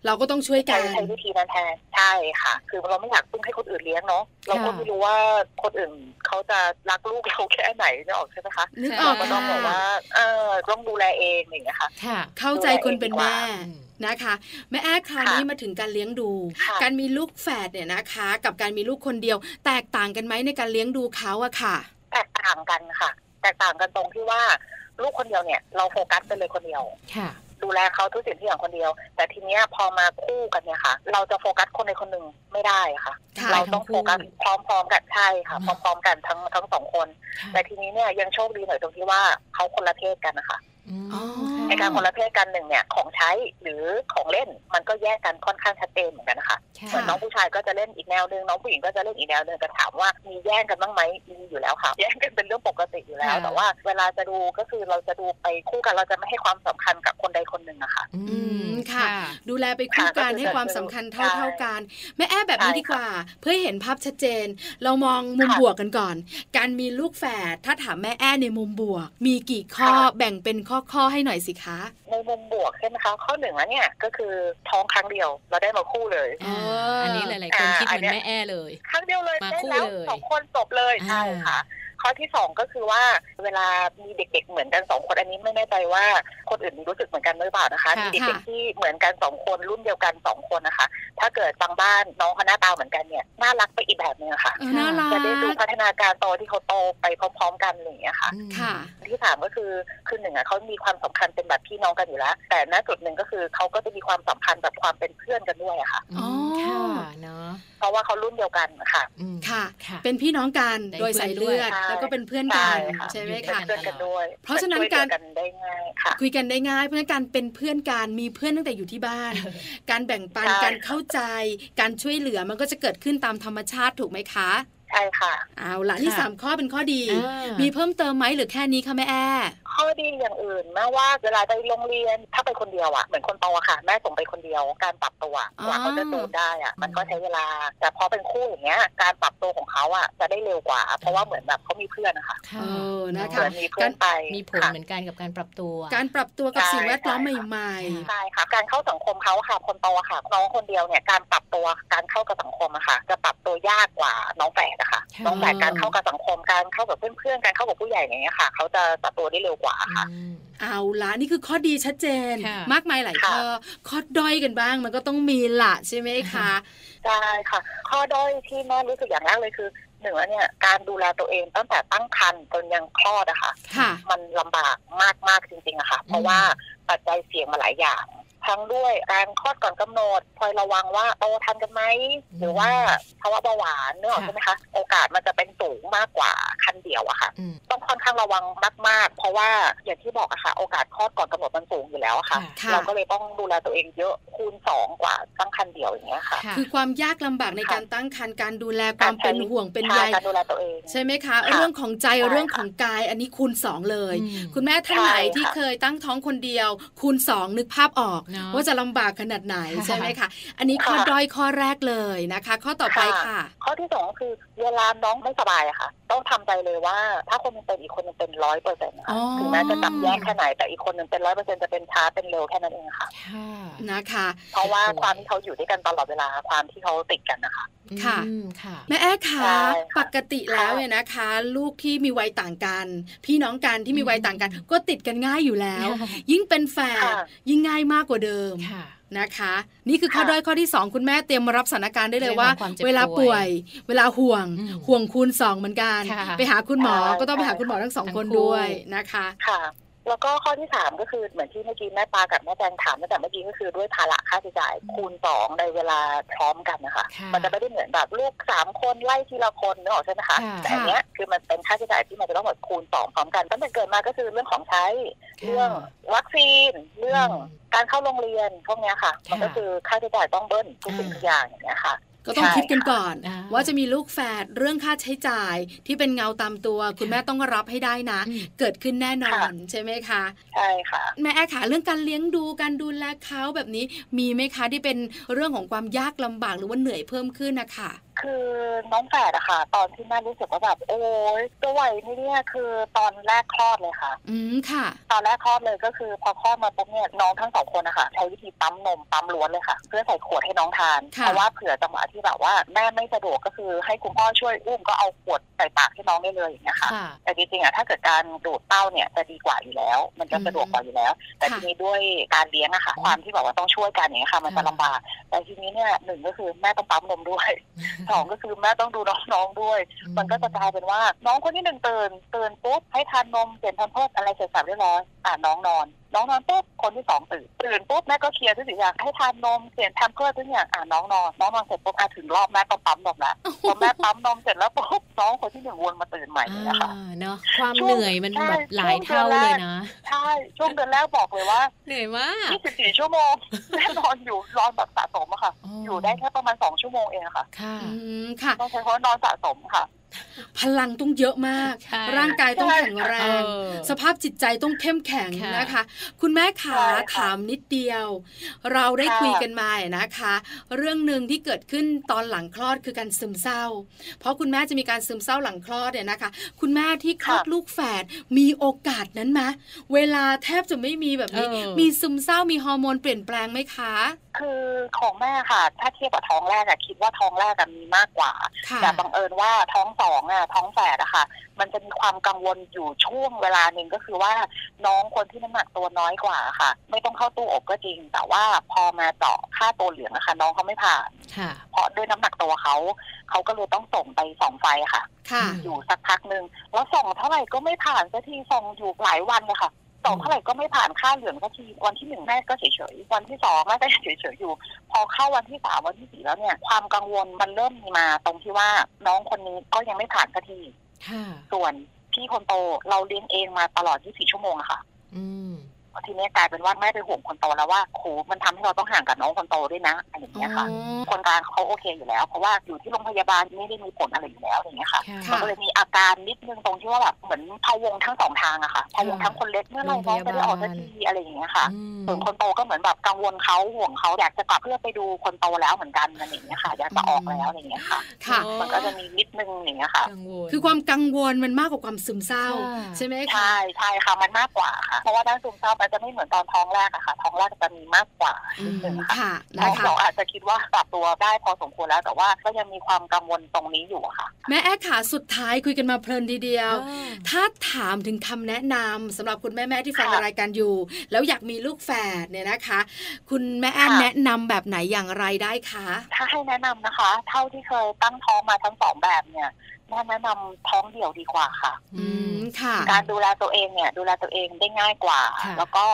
เราก็ต้องช่วยกัใช้นใช้วิธีนั้นแทนใช่ค่ะ คือเราไม่อยากพึ่งให้คนอื่นเลี้ยงเนาะเราก็ไม่รู้ว่าคนอื่นเขาจะรักลูกเราแค่ไหนเนี่ยออกใช่ไหมคะนึกใช่ออกก็ต้องบอกค่ะว่าเออต้องดูแลเองอย่างเงี้ยค่ะค่ะเข้าใจคนเป็นแม่อืมนะคะ แม่แอ้คราวนี้มาถึงการเลี้ยงดูค่ะการมีลูกแฝดเนี่ยนะคะ กับการมีลูกคนเดียว แตกต่างกันไหมในการเลี้ยงดูเขาอะค่ะ แตกต่างกันค่ะ แตกต่างกันตรงที่ว่าลูกคนเดียวเนี่ย เราโฟกัสไปเลยคนเดียวค่ะดูแลเขาทุกสิ่งทุกอย่างคนเดียว แต่ทีเนี้ยพอมาคู่กันเนี่ยค่ะ เราจะโฟกัสคนใดคนหนึ่งไม่ได้ค่ะค่ะเราต้องโฟกัสพร้อมๆกันใช่ค่ะอืมพร้อมๆกันทั้งทั้งสองคนค่ะแต่ทีนี้เนี่ยยังโชคดีหน่อยตรงที่ว่าเขาคนละเพศกันนะคะ อืมอ๋อในการคนละเพศกันหนึ่งเนี่ยของใช้หรือของเล่นมันก็แยกกันค่อนข้างชัดเจนเหมือนกันนะคะค่ะเหมือนน้องผู้ชายก็จะเล่นอีกแนวหนึ่งน้องผู้หญิงก็จะเล่นอีกแนวหนึ่งแต่ถามว่ามีแย่งกันบ้างไหมมีอยู่แล้วค่ะ แย่งกันเป็นเรื่องปกติอยู่แล้วค่ะแต่ว่าเวลาจะดูก็คือเราจะดูไปคู่กันเราจะไม่ให้ความสำคัญกับคนใดคนหนึ่งนะคะอือืมมค่ะ ดูแลไปคู่กันค่ะก็คือให้ความสำคัญเท่าใช่เท่ากันแม่แอ้แบบนี้ใช่ดีกว่า เพื่อให้เห็นภาพชัดเจน เรามองมุมค่ะบวกกันก่อน การมีลูกแฝดถ้าถามแม่แอ้ในมุมบวก มีกี่ข้อค่ะแบ่งเป็นข้อข้อๆให้หน่อยสิคะในมุมบวกใช่ไหมคะ ข้อหนึ่งแล้วเนี่ยก็คือท้องครั้งเดียวเราได้มาคู่เลยอ่าเอออัอันนี้หลายๆคนอ่าคิดเหมือนอันเนี้ยแม่แอ้เลย ครั้งเดียวเลยมาได้คู่แล้วเลยสองคนจบเลยอ่าใช่ค่ะ ข้อที่สองก็คือว่าเวลามีเด็ก ๆ เหมือนกันสองคนอันนี้ไม่แน่ใจว่าคนอื่นรู้สึกเหมือนกันหรือเปล่านะคะค่ะมีเด็กๆที่เหมือนกันสองคนรุ่นเดียวกันสองคนนะคะ ถ้าเกิดบางบ้านน้องเขาหน้าตาเหมือนกันเนี่ยน่ารักไปอีกแบบนึงอะค่ะเออน่ารักจะได้ดูพัฒนาการโตที่เขาโตไปพร้อม ๆ กันอะไรอย่างเงี้ยค่ะอืมค่ะที่สามก็คือคือหนึ่งอะเขามีความสัมพันธ์เป็นแบบพี่น้องกันอยู่แล้ว แต่ณจุดหนึ่งก็คือเขาก็จะมีความสัมพันธ์แบบความเป็นเพื่อนกันด้วยอะค่ะอืมอ๋อค่ะเนาะเพราะว่าเขารุ่นเดียวกันค่ะอืมค่ะค่ะ เป็นพี่น้องกันได้โดยสายเลือดใช่แล้วก็เป็นเพื่อนกันใช่ค่ะใช่ไหมเป็นคะเพื่อนกันด้วยเพราะฉะนั้นช่วยหลือการกันได้ง่ายค่ะคุยกันได้ง่าย เพราะฉะนั้นการเป็นเพื่อนกันมีเพื่อนตั้งแต่อยู่ที่บ้าน การแบ่งปันใช่การเข้าใจ การช่วยเหลือมันก็จะเกิดขึ้นตามธรรมชาติถูกไหมคะ ใช่ค่ะ เอาละนี่ค่ะสามข้อเป็นข้อดีอ่ามีมีเพิ่มเติมไหมหรือแค่นี้คะแม่แอ้ข้อดีอย่างอื่นแม้ว่าเวลาไปโรงเรียนถ้าไปคนเดียวอะเหมือนคนโตอะค่ะ แม่ส่งไปคนเดียวการปรับตัวกว่าเขาจะจูนได้อะมันก็ใช้เวลา แต่พอเป็นคู่อย่างเงี้ย การปรับตัวของเขาอะจะได้เร็วกว่า เพราะว่าเหมือนแบบเขามีเพื่อนนะคะค่ะเออนะเหคะมือนมีเพื่อนไปมีผลค่ะเหมือนกันกับการปรับตัว การปรับตัวกับใช่สิ่งแวดล้อมใช่ค่ะใหม่ใช่ค่ะการเข้าสังคมเขาค่ะคนโตอะค่ะน้องคนเดียวเนี่ยการปรับตัวการเข้ากับสังคมอะค่ะ จะปรับตัวยากกว่าน้องแฝดอะค่ะค่ะน้องแฝดการเข้ากับสังคมการเข้ากับเพื่อนๆการเข้ากับผู้ใหญ่อย่างเงี้ยค่ะ เขาจะปรับตัวได้เร็วกว่าค่ะอืมๆเอาละนี่คือข้อดีชัดเจนค่ะมากมายหลายค่ะข้อข้อด้อยกันบ้าง มันก็ต้องมีละใช่ไหมคะใช่ค่ะ ข้อด้อยที่แม่รู้สึกอย่างแรกเลยคือหนึ่งแล้วเนี่ยการดูแลตัวเองตั้งแต่ตั้งครรภ์จนยังคลอดอะค่ะค่ะมันลำบากมากมากๆจริงๆอะค่ะ เพราะว่าปัจจัยเสี่ยงมาหลายอย่าง ทั้งด้วยการคลอดก่อนกำหนดคอยระวังว่าโตทันกันไหมหรือว่าภาวะเบาหวานเนกอะค่ะใช่ไหมคะ โอกาสมันจะเป็นสูงมากกว่าคันเดียวอะค่ะอืมต้องค่อนข้างระวังมาก ๆ เพราะว่าอย่างที่บอกอะค่ะ โอกาสคลอดก่อนกำหนดมันสูงอยู่แล้วอะค่ะค่ะ เราก็เลยต้องดูแลตัวเองเยอะคูณสองกว่าตั้งคันเดียวอย่างเงี้ยค่ะค่ะคือความยากลำบากในการตั้งครรภ์การดูแลความเป็นห่วงเป็นใยใช่การดูแลตัวเองใช่ไหมคะค่ะเรื่องของใจใช่ค่ะเรื่องของกายอันนี้คูณสองเลยอืมคุณแม่ท่านไหนใช่ค่ะที่เคยตั้งท้องคนเดียว คูณสองนึกภาพออกเนอะว่าจะลำบากขนาดไหนค่ะใช่ไหมคะอันนี้ข้อค่ะด้อยข้อแรกเลยนะคะ ข้อต่อไปค่ะ ข้อที่สองก็คือเวลาน้องไม่สบายอะค่ะ ต้องทำใจเลยว่า ถ้าคนหนึงเป็นอีกคนหนึงเป็นร้อยเปอร์เซ็นต์อ๋อถึงแม้จะจับแยกแค่ไหนแต่อีกคนหนึ่งเป็นร้อยเปอร์เซ็นต์จะเป็นช้าเป็นเร็วแค่นั้นเองค่ะค่ะนะคะ เพราะว่าความที่เขาอยู่ด้วยกันตลอดเวลาความที่เขาติดกันนะคะค่ะอืมค่ะแม่แอ๊คะใช่ค่ะปกติแล้วค่ะเนี่ยนะคะ ลูกที่มีวัยต่างกัน พี่น้องกันที่มีวัยต่างกัน ก็ติดกันง่ายอยู่แล้วค่ะยิ่งเป็นแฝดค่ะยิ่งง่ายมากกว่าเดิมค่ะ นะคะ นี่คือข้อค่ะด้อยข้อที่สองคุณแม่เตรียมมารับสถานการณ์ได้เลยเรื่องว่าของความเจ็บเวลาป่ป่ววยยเวลาห่วงอืมห่วงคูณสองเหมือนกันค่ะไปหาคุณหมอใช่ก็ต้องไปหาใช่คุณหมอทั้งสองทั้งคนคู่ด้วยนะคะค่ะ แล้วก็ข้อที่สามก็คือเหมือนที่เมื่อกี้แม่ปากับแม่แจงถามตั้งแต่เมื่อกี้ก็คือด้วยภาระค่าใช้จ่ายคูณสองในเวลาพร้อมกันนะคะค่ะมันจะไม่ได้เหมือนแบบลูกสามคนไล่ทีละคนนึกออกใช่ไหมคะค่ะแต่อันเนี้ยคือมันเป็นค่าใช้จ่ายที่มันจะต้องแบบคูณสองพร้อมกันตั้งแต่เกิดมาก็คือเรื่องของใช้เรื่องวัคซีนเรื่องอืมการเข้าโรงเรียนพวกเนี้ยค่ะ มันก็ค่ะคือค่าใช้จ่ายต้องเบิ้ลทุกสิ่งอ่าทุกอย่างอย่างเงี้ยค่ะ ก็ต้องใช่คิดกันก่อนอ่าว่าจะมีลูกแฝดเรื่องค่าใช้จ่ายที่เป็นเงาตามตัว คุณแม่ต้องรับให้ได้นะอืมเกิดขึ้นแน่นอนค่ะใช่ไหมคะใช่ค่ะแม่แอร์ขาเรื่องการเลี้ยงดูการดูแลเขาแบบนี้มีไหมคะที่เป็นเรื่องของความยากลำบากหรือว่าเหนื่อยเพิ่มขึ้นนะคะ คือน้องแฝดอะค่ะ ตอนที่แม่รู้สึกว่าแบบโอ้ยจะไหวไหมเนี่ยคือตอนแรกคลอดเลยค่ะ อืมค่ะ ตอนแรกคลอดเลยก็คือพอคลอดมาปุ๊บเนี่ยน้องทั้งสองคนนะคะใช้วิธีปั๊มนมปั๊มล้วนเลยค่ะ เพื่อใส่ขวดให้น้องทานค่ะเพราะว่าเผื่อจังหวะที่แบบว่าแม่ไม่สะดวกก็คือให้คุณพ่อช่วยอุ้มก็เอาขวดใส่ปากให้น้องได้เลยอย่างเงี้ยค่ะ ค่ะ แต่จริงๆอะถ้าเกิดการดูดเต้าเนี่ยจะดีกว่าอยู่แล้ว มันจะสะดวกกว่าอยู่แล้ว แต่ค่ะทีนี้ด้วยการเลี้ยงอะค่ะความที่แบบว่าต้องช่วยกันอย่างเงี้ยค่ะมันจะค่ะ ลำบากแต่ทีนี้เนี่ยหนึ่งก็คือแม่ต้องปั๊มนมด้วยสองก็คือแม่ต้องดูน้องๆด้วย มันก็จะกลายเป็นว่า น้องคนที่หนึ่งตื่นตื่นปุ๊บให้ทานนมเปลี่ยนแพมเพิร์สอะไรเสร็จสับเรียบร้อยอ่าน้องนอน น้องนอนปุ๊บคนที่สองตื่นตื่นปุ๊บแม่ก็เคลียร์ทุกสิ่งอย่างให้ทานนมเปลี่ยนแพมเพิร์สทุกอย่างอ่าน้องนอนน้องนอนเสร็จปุ๊บอะถึงรอบแม่ก็ปั๊มนมละพอแม่ปั๊มนมเสร็จแล้วปุ๊บน้องคนที่หนึ่งวนมาตื่นใหม่อย่างเงี้ยค่ะอ่าเนาะความช่วงเหนื่อยมันใช่แบบหลายช่วงเท่าเดือนแรกเลยนะใช่ช่วงเดือนแรกบอกเลยว่าเหนื่อยมาก24ชั่วโมงแม่นอนอยู่นอนแบบสะสมอะค่ะอ๋อออยู่ได้แค่ประมาณ2ชั่วโมงเองอะค่ะค่ะอืมค่ะต้องใช้คำว่านอนสะสมค่ะ พลังต้องเยอะมากใช่ร่างกายต้องแข็งแรงเออสภาพจิตใจต้องเข้มแข็งค่ะนะคะ คุณแม่ขาใช่ค่ะถามนิดเดียว เราได้ค่ะคุยกันมานะคะ เรื่องหนึ่งที่เกิดขึ้นตอนหลังคลอดคือการซึมเศร้า เพราะคุณแม่จะมีการซึมเศร้าหลังคลอดเนี่ยนะคะ คุณแม่ที่คลอดลูกแฝดมีโอกาสนั้นไหมเวลาแทบจะไม่มีแบบนี้เออมีซึมเศร้ามีฮอร์โมนเปลี่ยนแปลงไหมคะ คือของแม่ค่ะ ถ้าเทียบกับท้องแรกอะคิดว่าท้องแรกอะมีมากกว่าค่ะแต่บังเอิญว่าท้องสองอะท้องแฝดอะค่ะ มันจะมีความกังวลอยู่ช่วงเวลาหนึ่งก็คือว่าน้องคนที่น้ำหนักตัวน้อยกว่าค่ะ ไม่ต้องเข้าตู้อบก็จริง แต่ว่าพอมาเจาะค่าตัวเหลืองอะค่ะน้องเขาไม่ผ่านค่ะเพราะด้วยน้ำหนักตัวเขาเขาก็เลยต้องส่งไปส่องไฟค่ะค่ะอยู่สักพักหนึ่งแล้วส่องเท่าไหร่ก็ไม่ผ่านสักทีส่องอยู่หลายวันเลยค่ะ ส่องเท่าไหร่ก็ไม่ผ่านค่าเหลืองสักทีวันที่หนึ่งแม่ก็เฉยๆวันที่สองแม่ก็เฉยๆอยู่ พอเข้าวันที่สามวันที่สี่แล้วเนี่ยความกังวลมันเริ่มมีมาตรงที่ว่าน้องคนนี้ก็ยังไม่ผ่านสักทีค่ะส่วนพี่คนโตเราเลี้ยงเองมาตลอด 24 ชั่วโมงอะค่ะอืม ทีนี้กลายเป็นว่าแม่ไปห่วงคนโตแล้วว่าโหมันทำให้เราต้องห่างกับน้องคนโตด้วยนะอะไรอย่างเงี้ยค่ะอ๋อคนกลางเขาโอเคอยู่แล้ว เพราะว่าอยู่ที่โรงพยาบาลไม่ได้มีผลอะไรอยู่แล้วอย่างเงี้ยค่ะค่ะมันก็เลยมีอาการนิดนึงตรงที่ว่าแบบเหมือนพะวงทั้งสองทางอะค่ะพะวงทั้งคนเล็กเมื่อไหรน้องจะได้ออกสักทีอะไรอย่างเงี้ยค่ะอืมส่วนคนโตก็เหมือนแบบกังวลเขาห่วงเขาอยากจะกลับเพื่อไปดูคนโตแล้วเหมือนกันอะไรอย่างเงี้ยค่ะอยากจะออกแล้วอะไรอย่างเงี้ยค่ะค่ะ มันก็จะมีนิดนึงอย่างเงี้ยค่ะกังวลคือความกังวลมันมากกว่าความซึมเศร้าค่ะใช่ไหมคะใช่ใช่ค่ะมันมากกว่าค่ะเพราะว่าด้านซึมเศร้ามันจะไม่เหมือนตอนท้องแรกอะค่ะ ท้องแรกจะมีมากกว่าอืนิดมนึงค่ะค่ะเรานะคะเราอาจจะคิดว่าปรับตัวได้พอสมควรแล้วแต่ว่าก็ยังมีความกังวลตรงนี้อยู่อะค่ะ แม่แอ๊กขาสุดท้ายคุยกันมาเพลินทีเดียวอ่าถ้าถามถึงคำแนะนำสำหรับคุณแม่ๆที่ฟังค่ะรายการอยู่ แล้วอยากมีลูกแฝดเนี่ยนะคะ คุณแม่แอนค่ะแนะนำแบบไหนอย่างไรได้คะถ้าให้แนะนำนะคะ เท่าที่เคยตั้งท้องมาทั้งสองแบบเนี่ย แม่แนะนำท้องเดี่ยวดีกว่าค่ะ อืมค่ะ การดูแลตัวเองเนี่ย ดูแลตัวเองได้ง่ายกว่าค่ะแล้วก็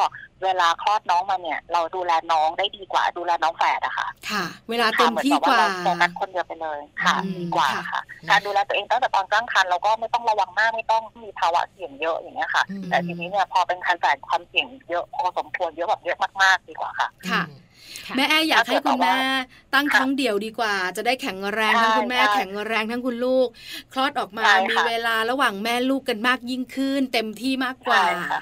เวลาคลอดน้องมาเนี่ย เราดูแลน้องได้ดีกว่า ดูแลน้องแฝดอะค่ะ ค่ะ เวลาเต็มที่กว่าเหมือนกับเรโฟกัสคนเดียวไปเลยค่ะอืมดีกว่าค่ะค่ะ การดูแลตัวเองตั้งแต่ตอนตั้งครรภ์เราก็ไม่ต้องระวังมากไม่ต้องมีภาวะเสี่ยงเยอะอย่างเงี้ยค่ะอืมแต่ทีนี้เนี่ยพอเป็นคันแฝดความเสี่ยงเยอะพอสมควรเยอะแบบเยอะมากๆดีกว่าค่ะค่ะอืมค่ะ แม่แอร์อยากให้คุณแม่ตั้งค่ะท้องเดี่ยวดีกว่า จะได้แข็งแรงใช่ทั้งคุณแม่ใช่แข็งแรงทั้งคุณลูก คลอดออกมาใช่มีค่ะเวลาระหว่างแม่ลูกกันมากยิ่งขึ้น เต็มที่มากกว่าใช่ค่ะค่ะ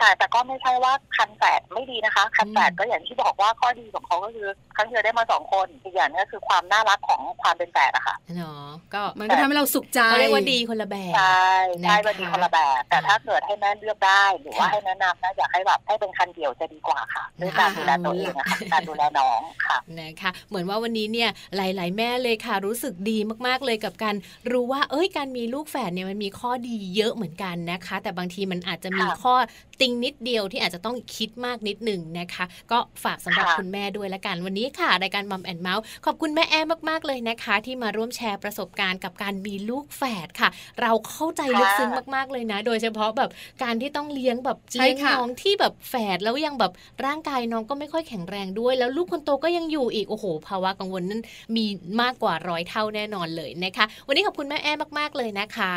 แต่แต่ก็ไม่ใช่ว่าคันแฝดไม่ดีนะคะ คันแฝดอืมก็อย่างที่บอกว่าข้อดีของเขาก็คือครั้งเดียวได้มาสองคนอีกอย่างหนึงก็คือความน่ารักของความเป็นแฝดอะค่ะเนาะก็มันก็ทำให้เราสุขใจเขาเรียกว่าดีคนละแบบใช่ใช่นะคะมันมีคนละแบบแต่ถ้าเกิดให้แม่เลือกได้หรือว่าค่ะให้แนะนำนะอยากให้แบบให้เป็นคันเดี่ยวจะดีกว่าค่ะด้วยการดูแลตัวเองนะคะการดูแลน้องค่ะนะคะเหมือนว่าวันนี้เนี่ยหลาย ๆ แม่เลยค่ะรู้สึกดีมากๆเลยกับการรู้ว่าเอ้ยการมีลูกแฝดเนี่ยมันมีข้อดีเยอะเหมือนกันนะคะ แต่บางทีมันอาจจะมีค่ะข้อติงนิดเดียวที่อาจจะต้องคิดมากนิดหนึ่งนะคะ ก็ฝากสำหรับค่ะคุณแม่ด้วยละกันวันนี้ค่ะรายการมัมแอนเมาส์ขอบคุณแม่แอมากๆเลยนะคะ ที่มาร่วมแชร์ประสบการณ์กับการมีลูกแฝดค่ะ เราเข้าใจลึกซึ้งมากๆเลยนะ โดยเฉพาะแบบการที่ต้องเลี้ยงแบบใช่เลี้ยงค่ะน้องที่แบบแฝดแล้วยังแบบร่างกายน้องก็ไม่ค่อยแข็งแรงด้วย แล้วลูกคนโตก็ยังอยู่อีกโอ้โห ภาวะกังวลนั้นมีมากกว่าร้อยเท่าแน่นอนเลยนะคะ วันนี้ขอบคุณแม่แอ้มากๆเลยนะคะ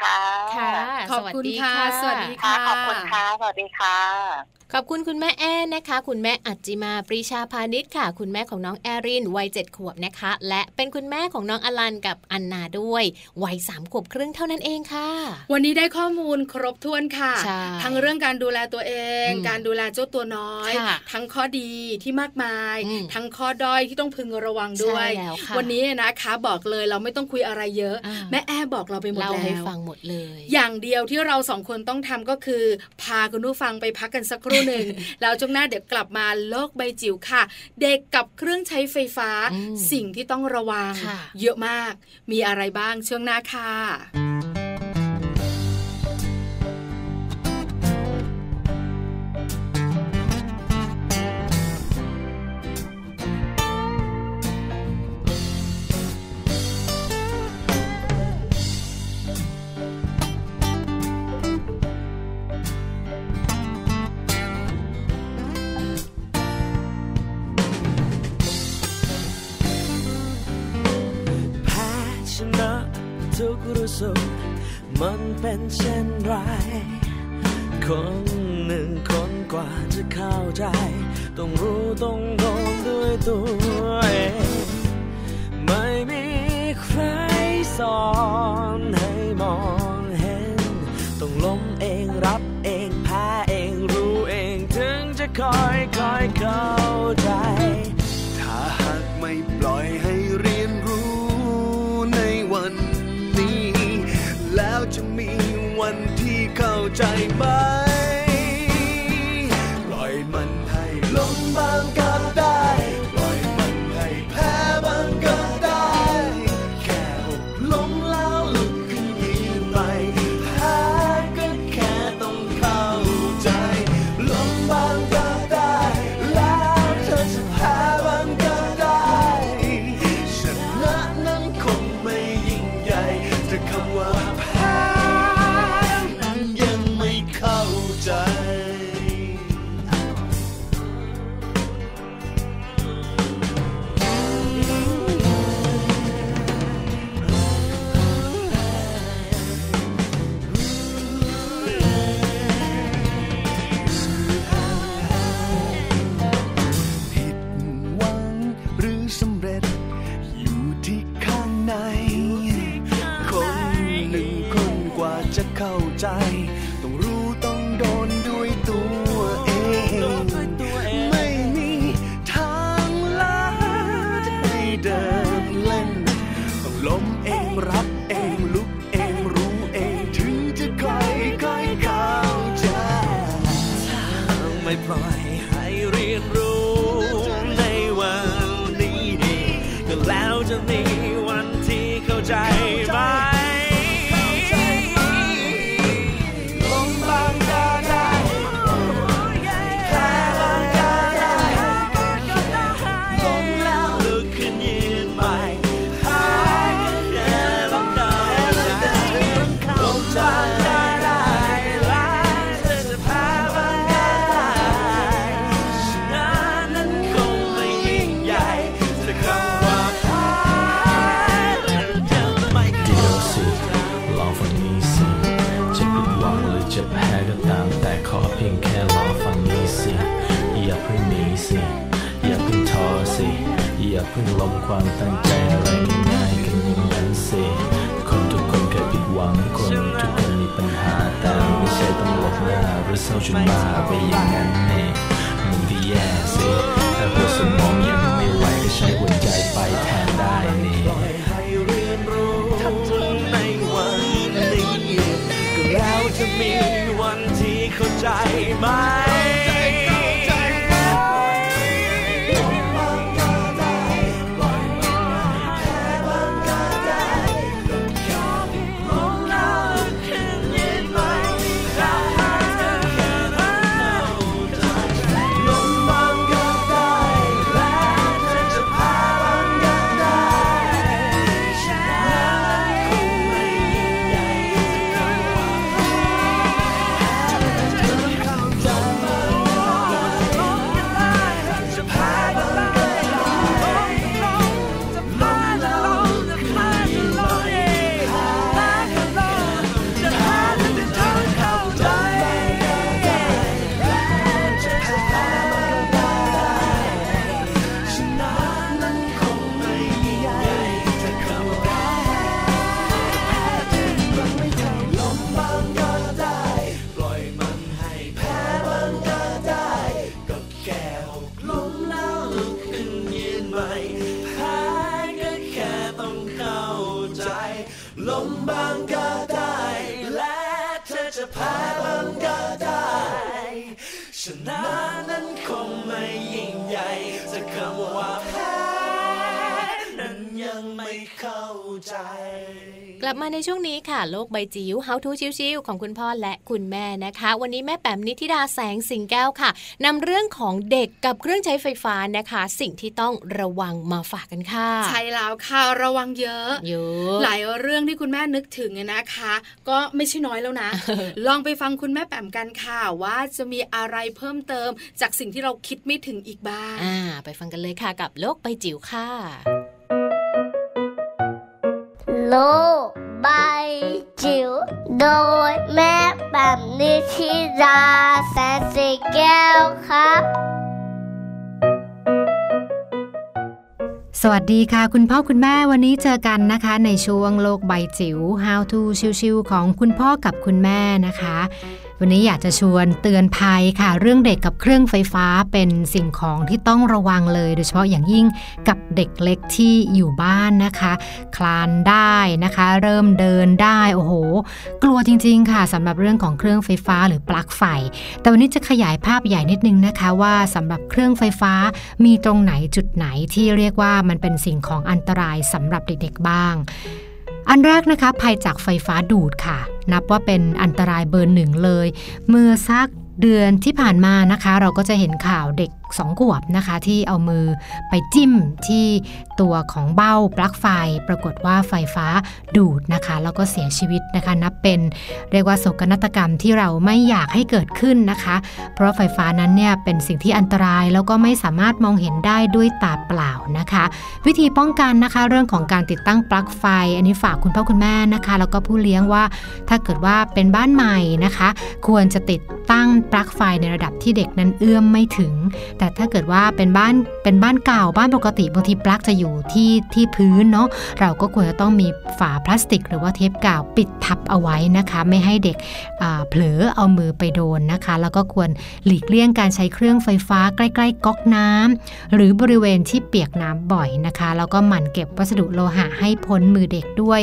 ค่ะค่ะขอบคุณค่ะ สวัสดีค่ะค่ะขอบคุณค่ะสวัสดีค่ะ ขอบคุณคุณแม่แอ้นะคะ คุณแม่อัจจิมาปรีชาพาณิชย์ค่ะ คุณแม่ของน้องแอรินวัยเจ็ดขวบนะคะ และเป็นคุณแม่ของน้องอลันกับอันนาด้วยวัยสามขวบครึ่งเท่านั้นเองค่ะ วันนี้ได้ข้อมูลครบถ้วนค่ะใช่ทั้งเรื่องการดูแลตัวเองอืมการดูแลเจ้าตัวน้อยค่ะทั้งข้อดีที่มากมายอืมทั้งข้อด้อยที่ต้องพึงระวังด้วยใช่แล้วค่ะวันนี้นะคะบอกเลยเราไม่ต้องคุยอะไรเยอะอ่าแม่แอ้บอกเราไปหมดเล่าแล้วให้ฟังหมดเลย อย่างเดียวที่เราสองคนต้องทำก็คือพาคุณผู้ฟังไปพักกันสักครู่หนึ่งแล้วช่วงหน้าเดี๋ยวกลับมาโลกใบจิ๋วค่ะ เด็กกับเครื่องใช้ไฟฟ้าอืมสิ่งที่ต้องระวังค่ะเยอะมาก มีอะไรบ้างช่วงหน้าค่ะ สึกมันเป็นเช่นไร คนหนึ่งคนกว่าจะเข้าใจ ต้องรู้ต้องโดนด้วยตัวเองไม่มีใครสอนให้มองเห็น ต้องล้มเองรับเองแพ้เองรู้เองถึงจะคอยคอยเข้าใจ เข้ ใมาในช่วงนี้ค่ะ โลกใบจิ๋ว How to ชิวๆของคุณพ่อและคุณแม่นะคะ วันนี้แม่แปมนิธิดาแสงสิงแก้วค่ะนำเรื่องของเด็กกับเครื่องใช้ไฟฟ้านะคะ สิ่งที่ต้องระวังมาฝากกันค่ะ ใช่แล้วค่ะระวังเยอะเยอะหลายเรื่องที่คุณแม่นึกถึงเนี่ยนะคะ ก็ไม่ใช่น้อยแล้วนะ ลองไปฟังคุณแม่แปมกันค่ะ ว่าจะมีอะไรเพิ่มเติม จากสิ่งที่เราคิดไม่ถึงอีกบ้างอ่าไปฟังกันเลยค่ะกับโลกใบจิ๋วค่ะโลก ใบจิ๋วโดยแม่แบบนิชิราแสนสีแก้วครับ สวัสดีค่ะ คุณพ่อคุณแม่วันนี้เจอกันนะคะ ในช่วงโลกใบจิ๋ว How to ชิวๆของคุณพ่อกับคุณแม่นะคะ วันนี้อยากจะชวนเตือนภัยค่ะ เรื่องเด็กกับเครื่องไฟฟ้าเป็นสิ่งของที่ต้องระวังเลย โดยเฉพาะอย่างยิ่งกับเด็กเล็กที่อยู่บ้านนะคะ คลานได้นะคะ เริ่มเดินได้โอ้โห กลัวจริง ๆ ค่ะสำหรับเรื่องของเครื่องไฟฟ้าหรือปลั๊กไฟ แต่วันนี้จะขยายภาพใหญ่นิดนึงนะคะว่าสำหรับเครื่องไฟฟ้ามีตรงไหนจุดไหนที่เรียกว่ามันเป็นสิ่งของอันตรายสำหรับเด็กๆบ้าง อันแรกนะคะภัยจากไฟฟ้าดูดค่ะ นับว่าเป็นอันตรายเบอร์หนึ่งเลย เมื่อสักเดือนที่ผ่านมานะคะ เราก็จะเห็นข่าวเด็ก สองขวบนะคะ ที่เอามือไปจิ้มที่ตัวของเบ้าปลั๊กไฟ ปรากฏว่าไฟฟ้าดูดนะคะ แล้วก็เสียชีวิตนะคะ นับเป็นเรียกว่าโศกนาฏกรรมที่เราไม่อยากให้เกิดขึ้นนะคะ เพราะไฟฟ้านั้นเนี่ยเป็นสิ่งที่อันตรายแล้วก็ไม่สามารถมองเห็นได้ด้วยตาเปล่านะคะ วิธีป้องกันนะคะเรื่องของการติดตั้งปลั๊กไฟ อันนี้ฝากคุณพ่อคุณแม่นะคะ แล้วก็ผู้เลี้ยงว่าถ้าเกิดว่าเป็นบ้านใหม่นะคะ ควรจะติดตั้งปลั๊กไฟในระดับที่เด็กนั้นเอื้อมไม่ถึงแต่ถ้าเกิดว่าเป็นบ้านเป็นบ้านเก่าบ้านปกติบางทีปลั๊กจะอยู่ที่ที่พื้นเนาะเราก็ควรจะต้องมีฝาพลาสติก หรือว่าเทปกาวปิดทับเอาไว้นะคะ ไม่ให้เด็กเผลอเอามือไปโดนนะคะ แล้วก็ควรหลีกเลี่ยงการใช้เครื่องไฟฟ้าใกล้ ๆ ก๊อกน้ำหรือบริเวณที่เปียกน้ำบ่อยนะคะ แล้วก็หมั่นเก็บวัสดุโลหะให้พ้นมือเด็กด้วย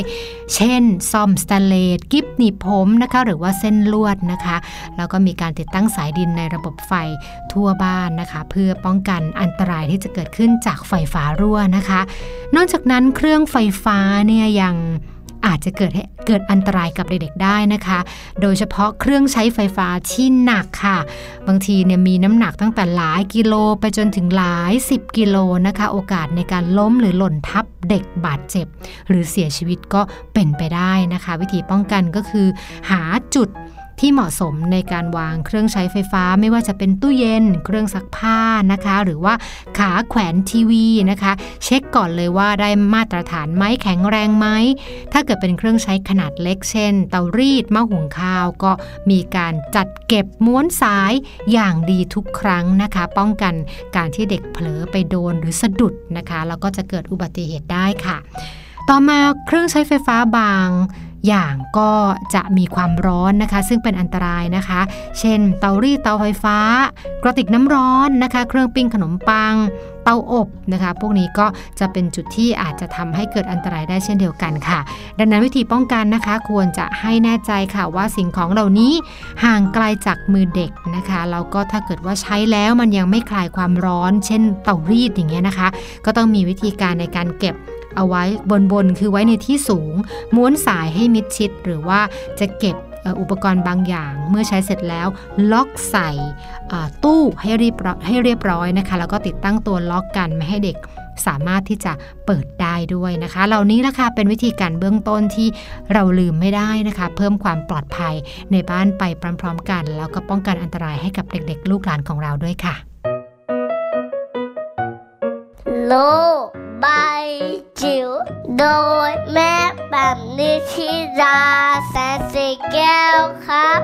เช่นซ่อมสแตนเลสกิฟหนีบผมนะคะหรือว่าเส้นลวดนะคะ แล้วก็มีการติดตั้งสายดินในระบบไฟทั่วบ้านนะคะเพื่อป้องกันอันตรายที่จะเกิดขึ้นจากไฟฟ้ารั่วนะคะ นอกจากนั้นเครื่องไฟฟ้าเนี่ยยังอาจจะเกิดเกิดอันตรายกับเด็กๆได้นะคะ โดยเฉพาะเครื่องใช้ไฟฟ้าที่หนักค่ะ บางทีเนี่ยมีน้ำหนักตั้งแต่หลายกิโลไปจนถึงหลาย 10 กิโลนะคะ โอกาสในการล้มหรือหล่นทับเด็กบาดเจ็บ หรือเสียชีวิตก็เป็นไปได้นะคะ วิธีป้องกันก็คือหาจุด ที่เหมาะสมในการวางเครื่องใช้ไฟฟ้า ไม่ว่าจะเป็นตู้เย็น เครื่องซักผ้านะคะ หรือว่าขาแขวนทีวีนะคะ เช็คก่อนเลยว่าได้มาตรฐานไหมแข็งแรงไหมถ้าเกิดเป็นเครื่องใช้ขนาดเล็กเช่น เตารีดหม้อหุงข้าว ก็มีการจัดเก็บม้วนสายอย่างดีทุกครั้งนะคะ ป้องกันการที่เด็กเผลอไปโดนหรือสะดุดนะคะแล้วก็จะเกิดอุบัติเหตุได้ค่ะ ต่อมาเครื่องใช้ไฟฟ้าบาง อย่างก็จะมีความร้อนนะคะ ซึ่งเป็นอันตรายนะคะ เช่น เตารีดเตาไฟฟ้า กระติกน้ำร้อนนะคะ เครื่องปิ้งขนมปัง เตาอบนะคะ พวกนี้ก็จะเป็นจุดที่อาจจะทำให้เกิดอันตรายได้เช่นเดียวกันค่ะ ดังนั้นวิธีป้องกันนะคะ ควรจะให้แน่ใจค่ะว่าสิ่งของเหล่านี้ห่างไกลจากมือเด็กนะคะแล้วก็ถ้าเกิดว่าใช้แล้วมันยังไม่คลายความร้อน เช่น เตารีดอย่างเงี้ยนะคะ ก็ต้องมีวิธีการในการเก็บ เอาไว้บนบนคือไว้ในที่สูง ม้วนสายให้มิดชิด หรือว่าจะเก็บอุปกรณ์บางอย่างเมื่อใช้เสร็จแล้ว ล็อกใส่ตู้ให้เรียบร้อยให้เรียบร้อยนะคะ แล้วก็ติดตั้งตัวล็อกกันไม่ให้เด็กสามารถที่จะเปิดได้ด้วยนะคะ เหล่านี้ละค่ะเป็นวิธีการเบื้องต้นที่เราลืมไม่ได้นะคะ เพิ่มความปลอดภัยในบ้านไปพร้อมๆกัน แล้วก็ป้องกันอันตรายให้กับเด็กๆ ลูกหลานของเราด้วยค่ะ โลกใบ จิ๋วโดยแม่แบบนิชิราแสนสีแก้วครับ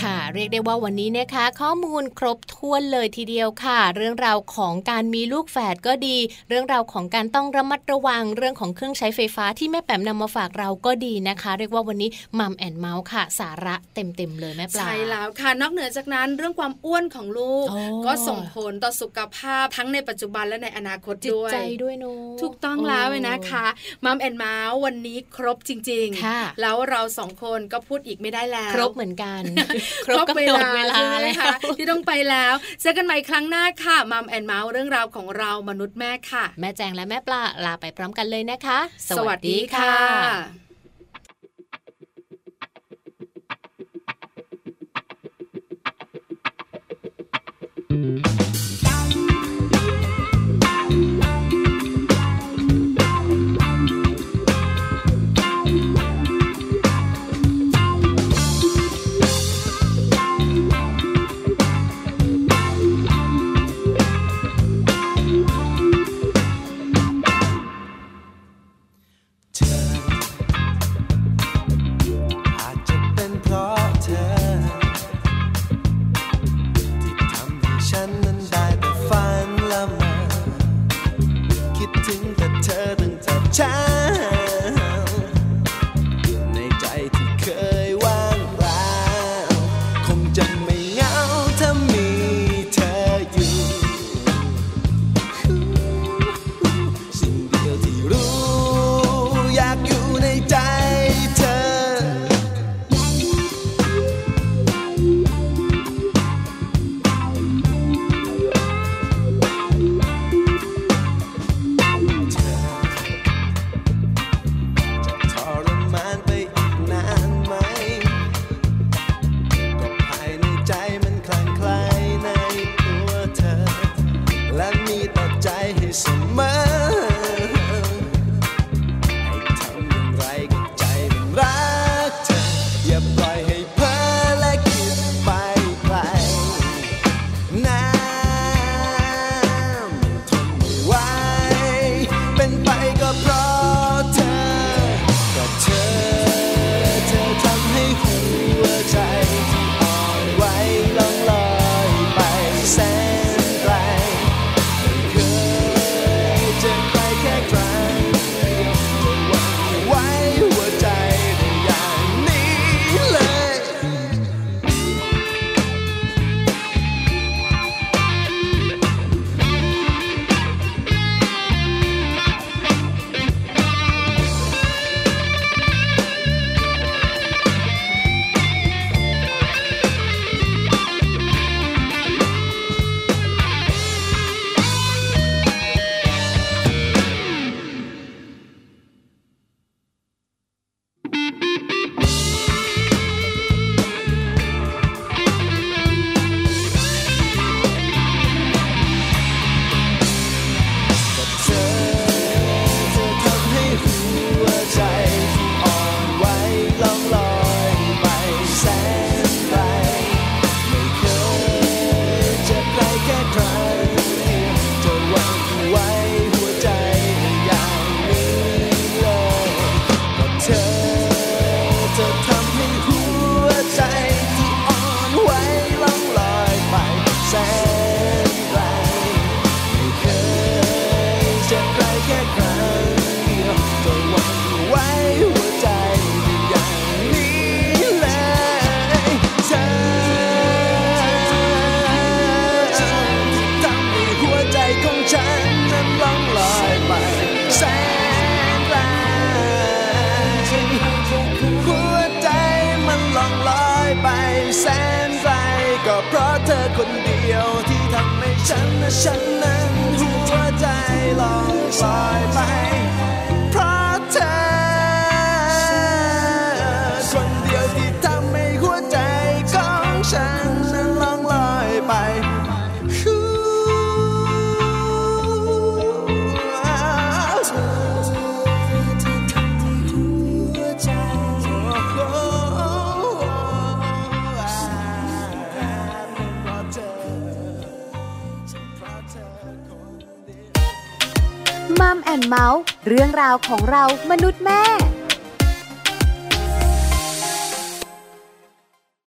ค่ะ เรียกได้ว่าวันนี้นะคะ ข้อมูลครบถ้วนเลยทีเดียวค่ะ เรื่องราวของการมีลูกแฝดก็ดี เรื่องราวของการต้องระมัดระวังเรื่องของเครื่องใช้ไฟฟ้าที่แม่แปมนำมาฝากเราก็ดีนะคะ เรียกว่าวันนี้มัมแอนเมาส์ค่ะ สาระเต็มๆเลยแม่ปลาใช่แล้วค่ะนอกเหนือจากนั้นเรื่องความอ้วนของลูกโอ้ก็ส่งผลต่อสุขภาพทั้งในปัจจุบันและในอนาคตจิตด้วยใจด้วยเนอะถูกต้องแล้วเลยนะคะมัมแอนเมาส์วันนี้ครบจริงค่ะแล้วเราสองคนก็พูดอีกไม่ได้แล้ว ครบเหมือนกันครบกำเวหนดลาเวลาใช่ไหมแล้วคะที่ต้องไปแล้วเจอกันใหม่ครั้งหน้าค่ะมัมแอนเมาส์เรื่องราวของเรามนุษย์แม่ค่ะ แม่แจงและแม่ปลาลาไปพร้อมกันเลยนะคะ สวัสดีค่ะเธ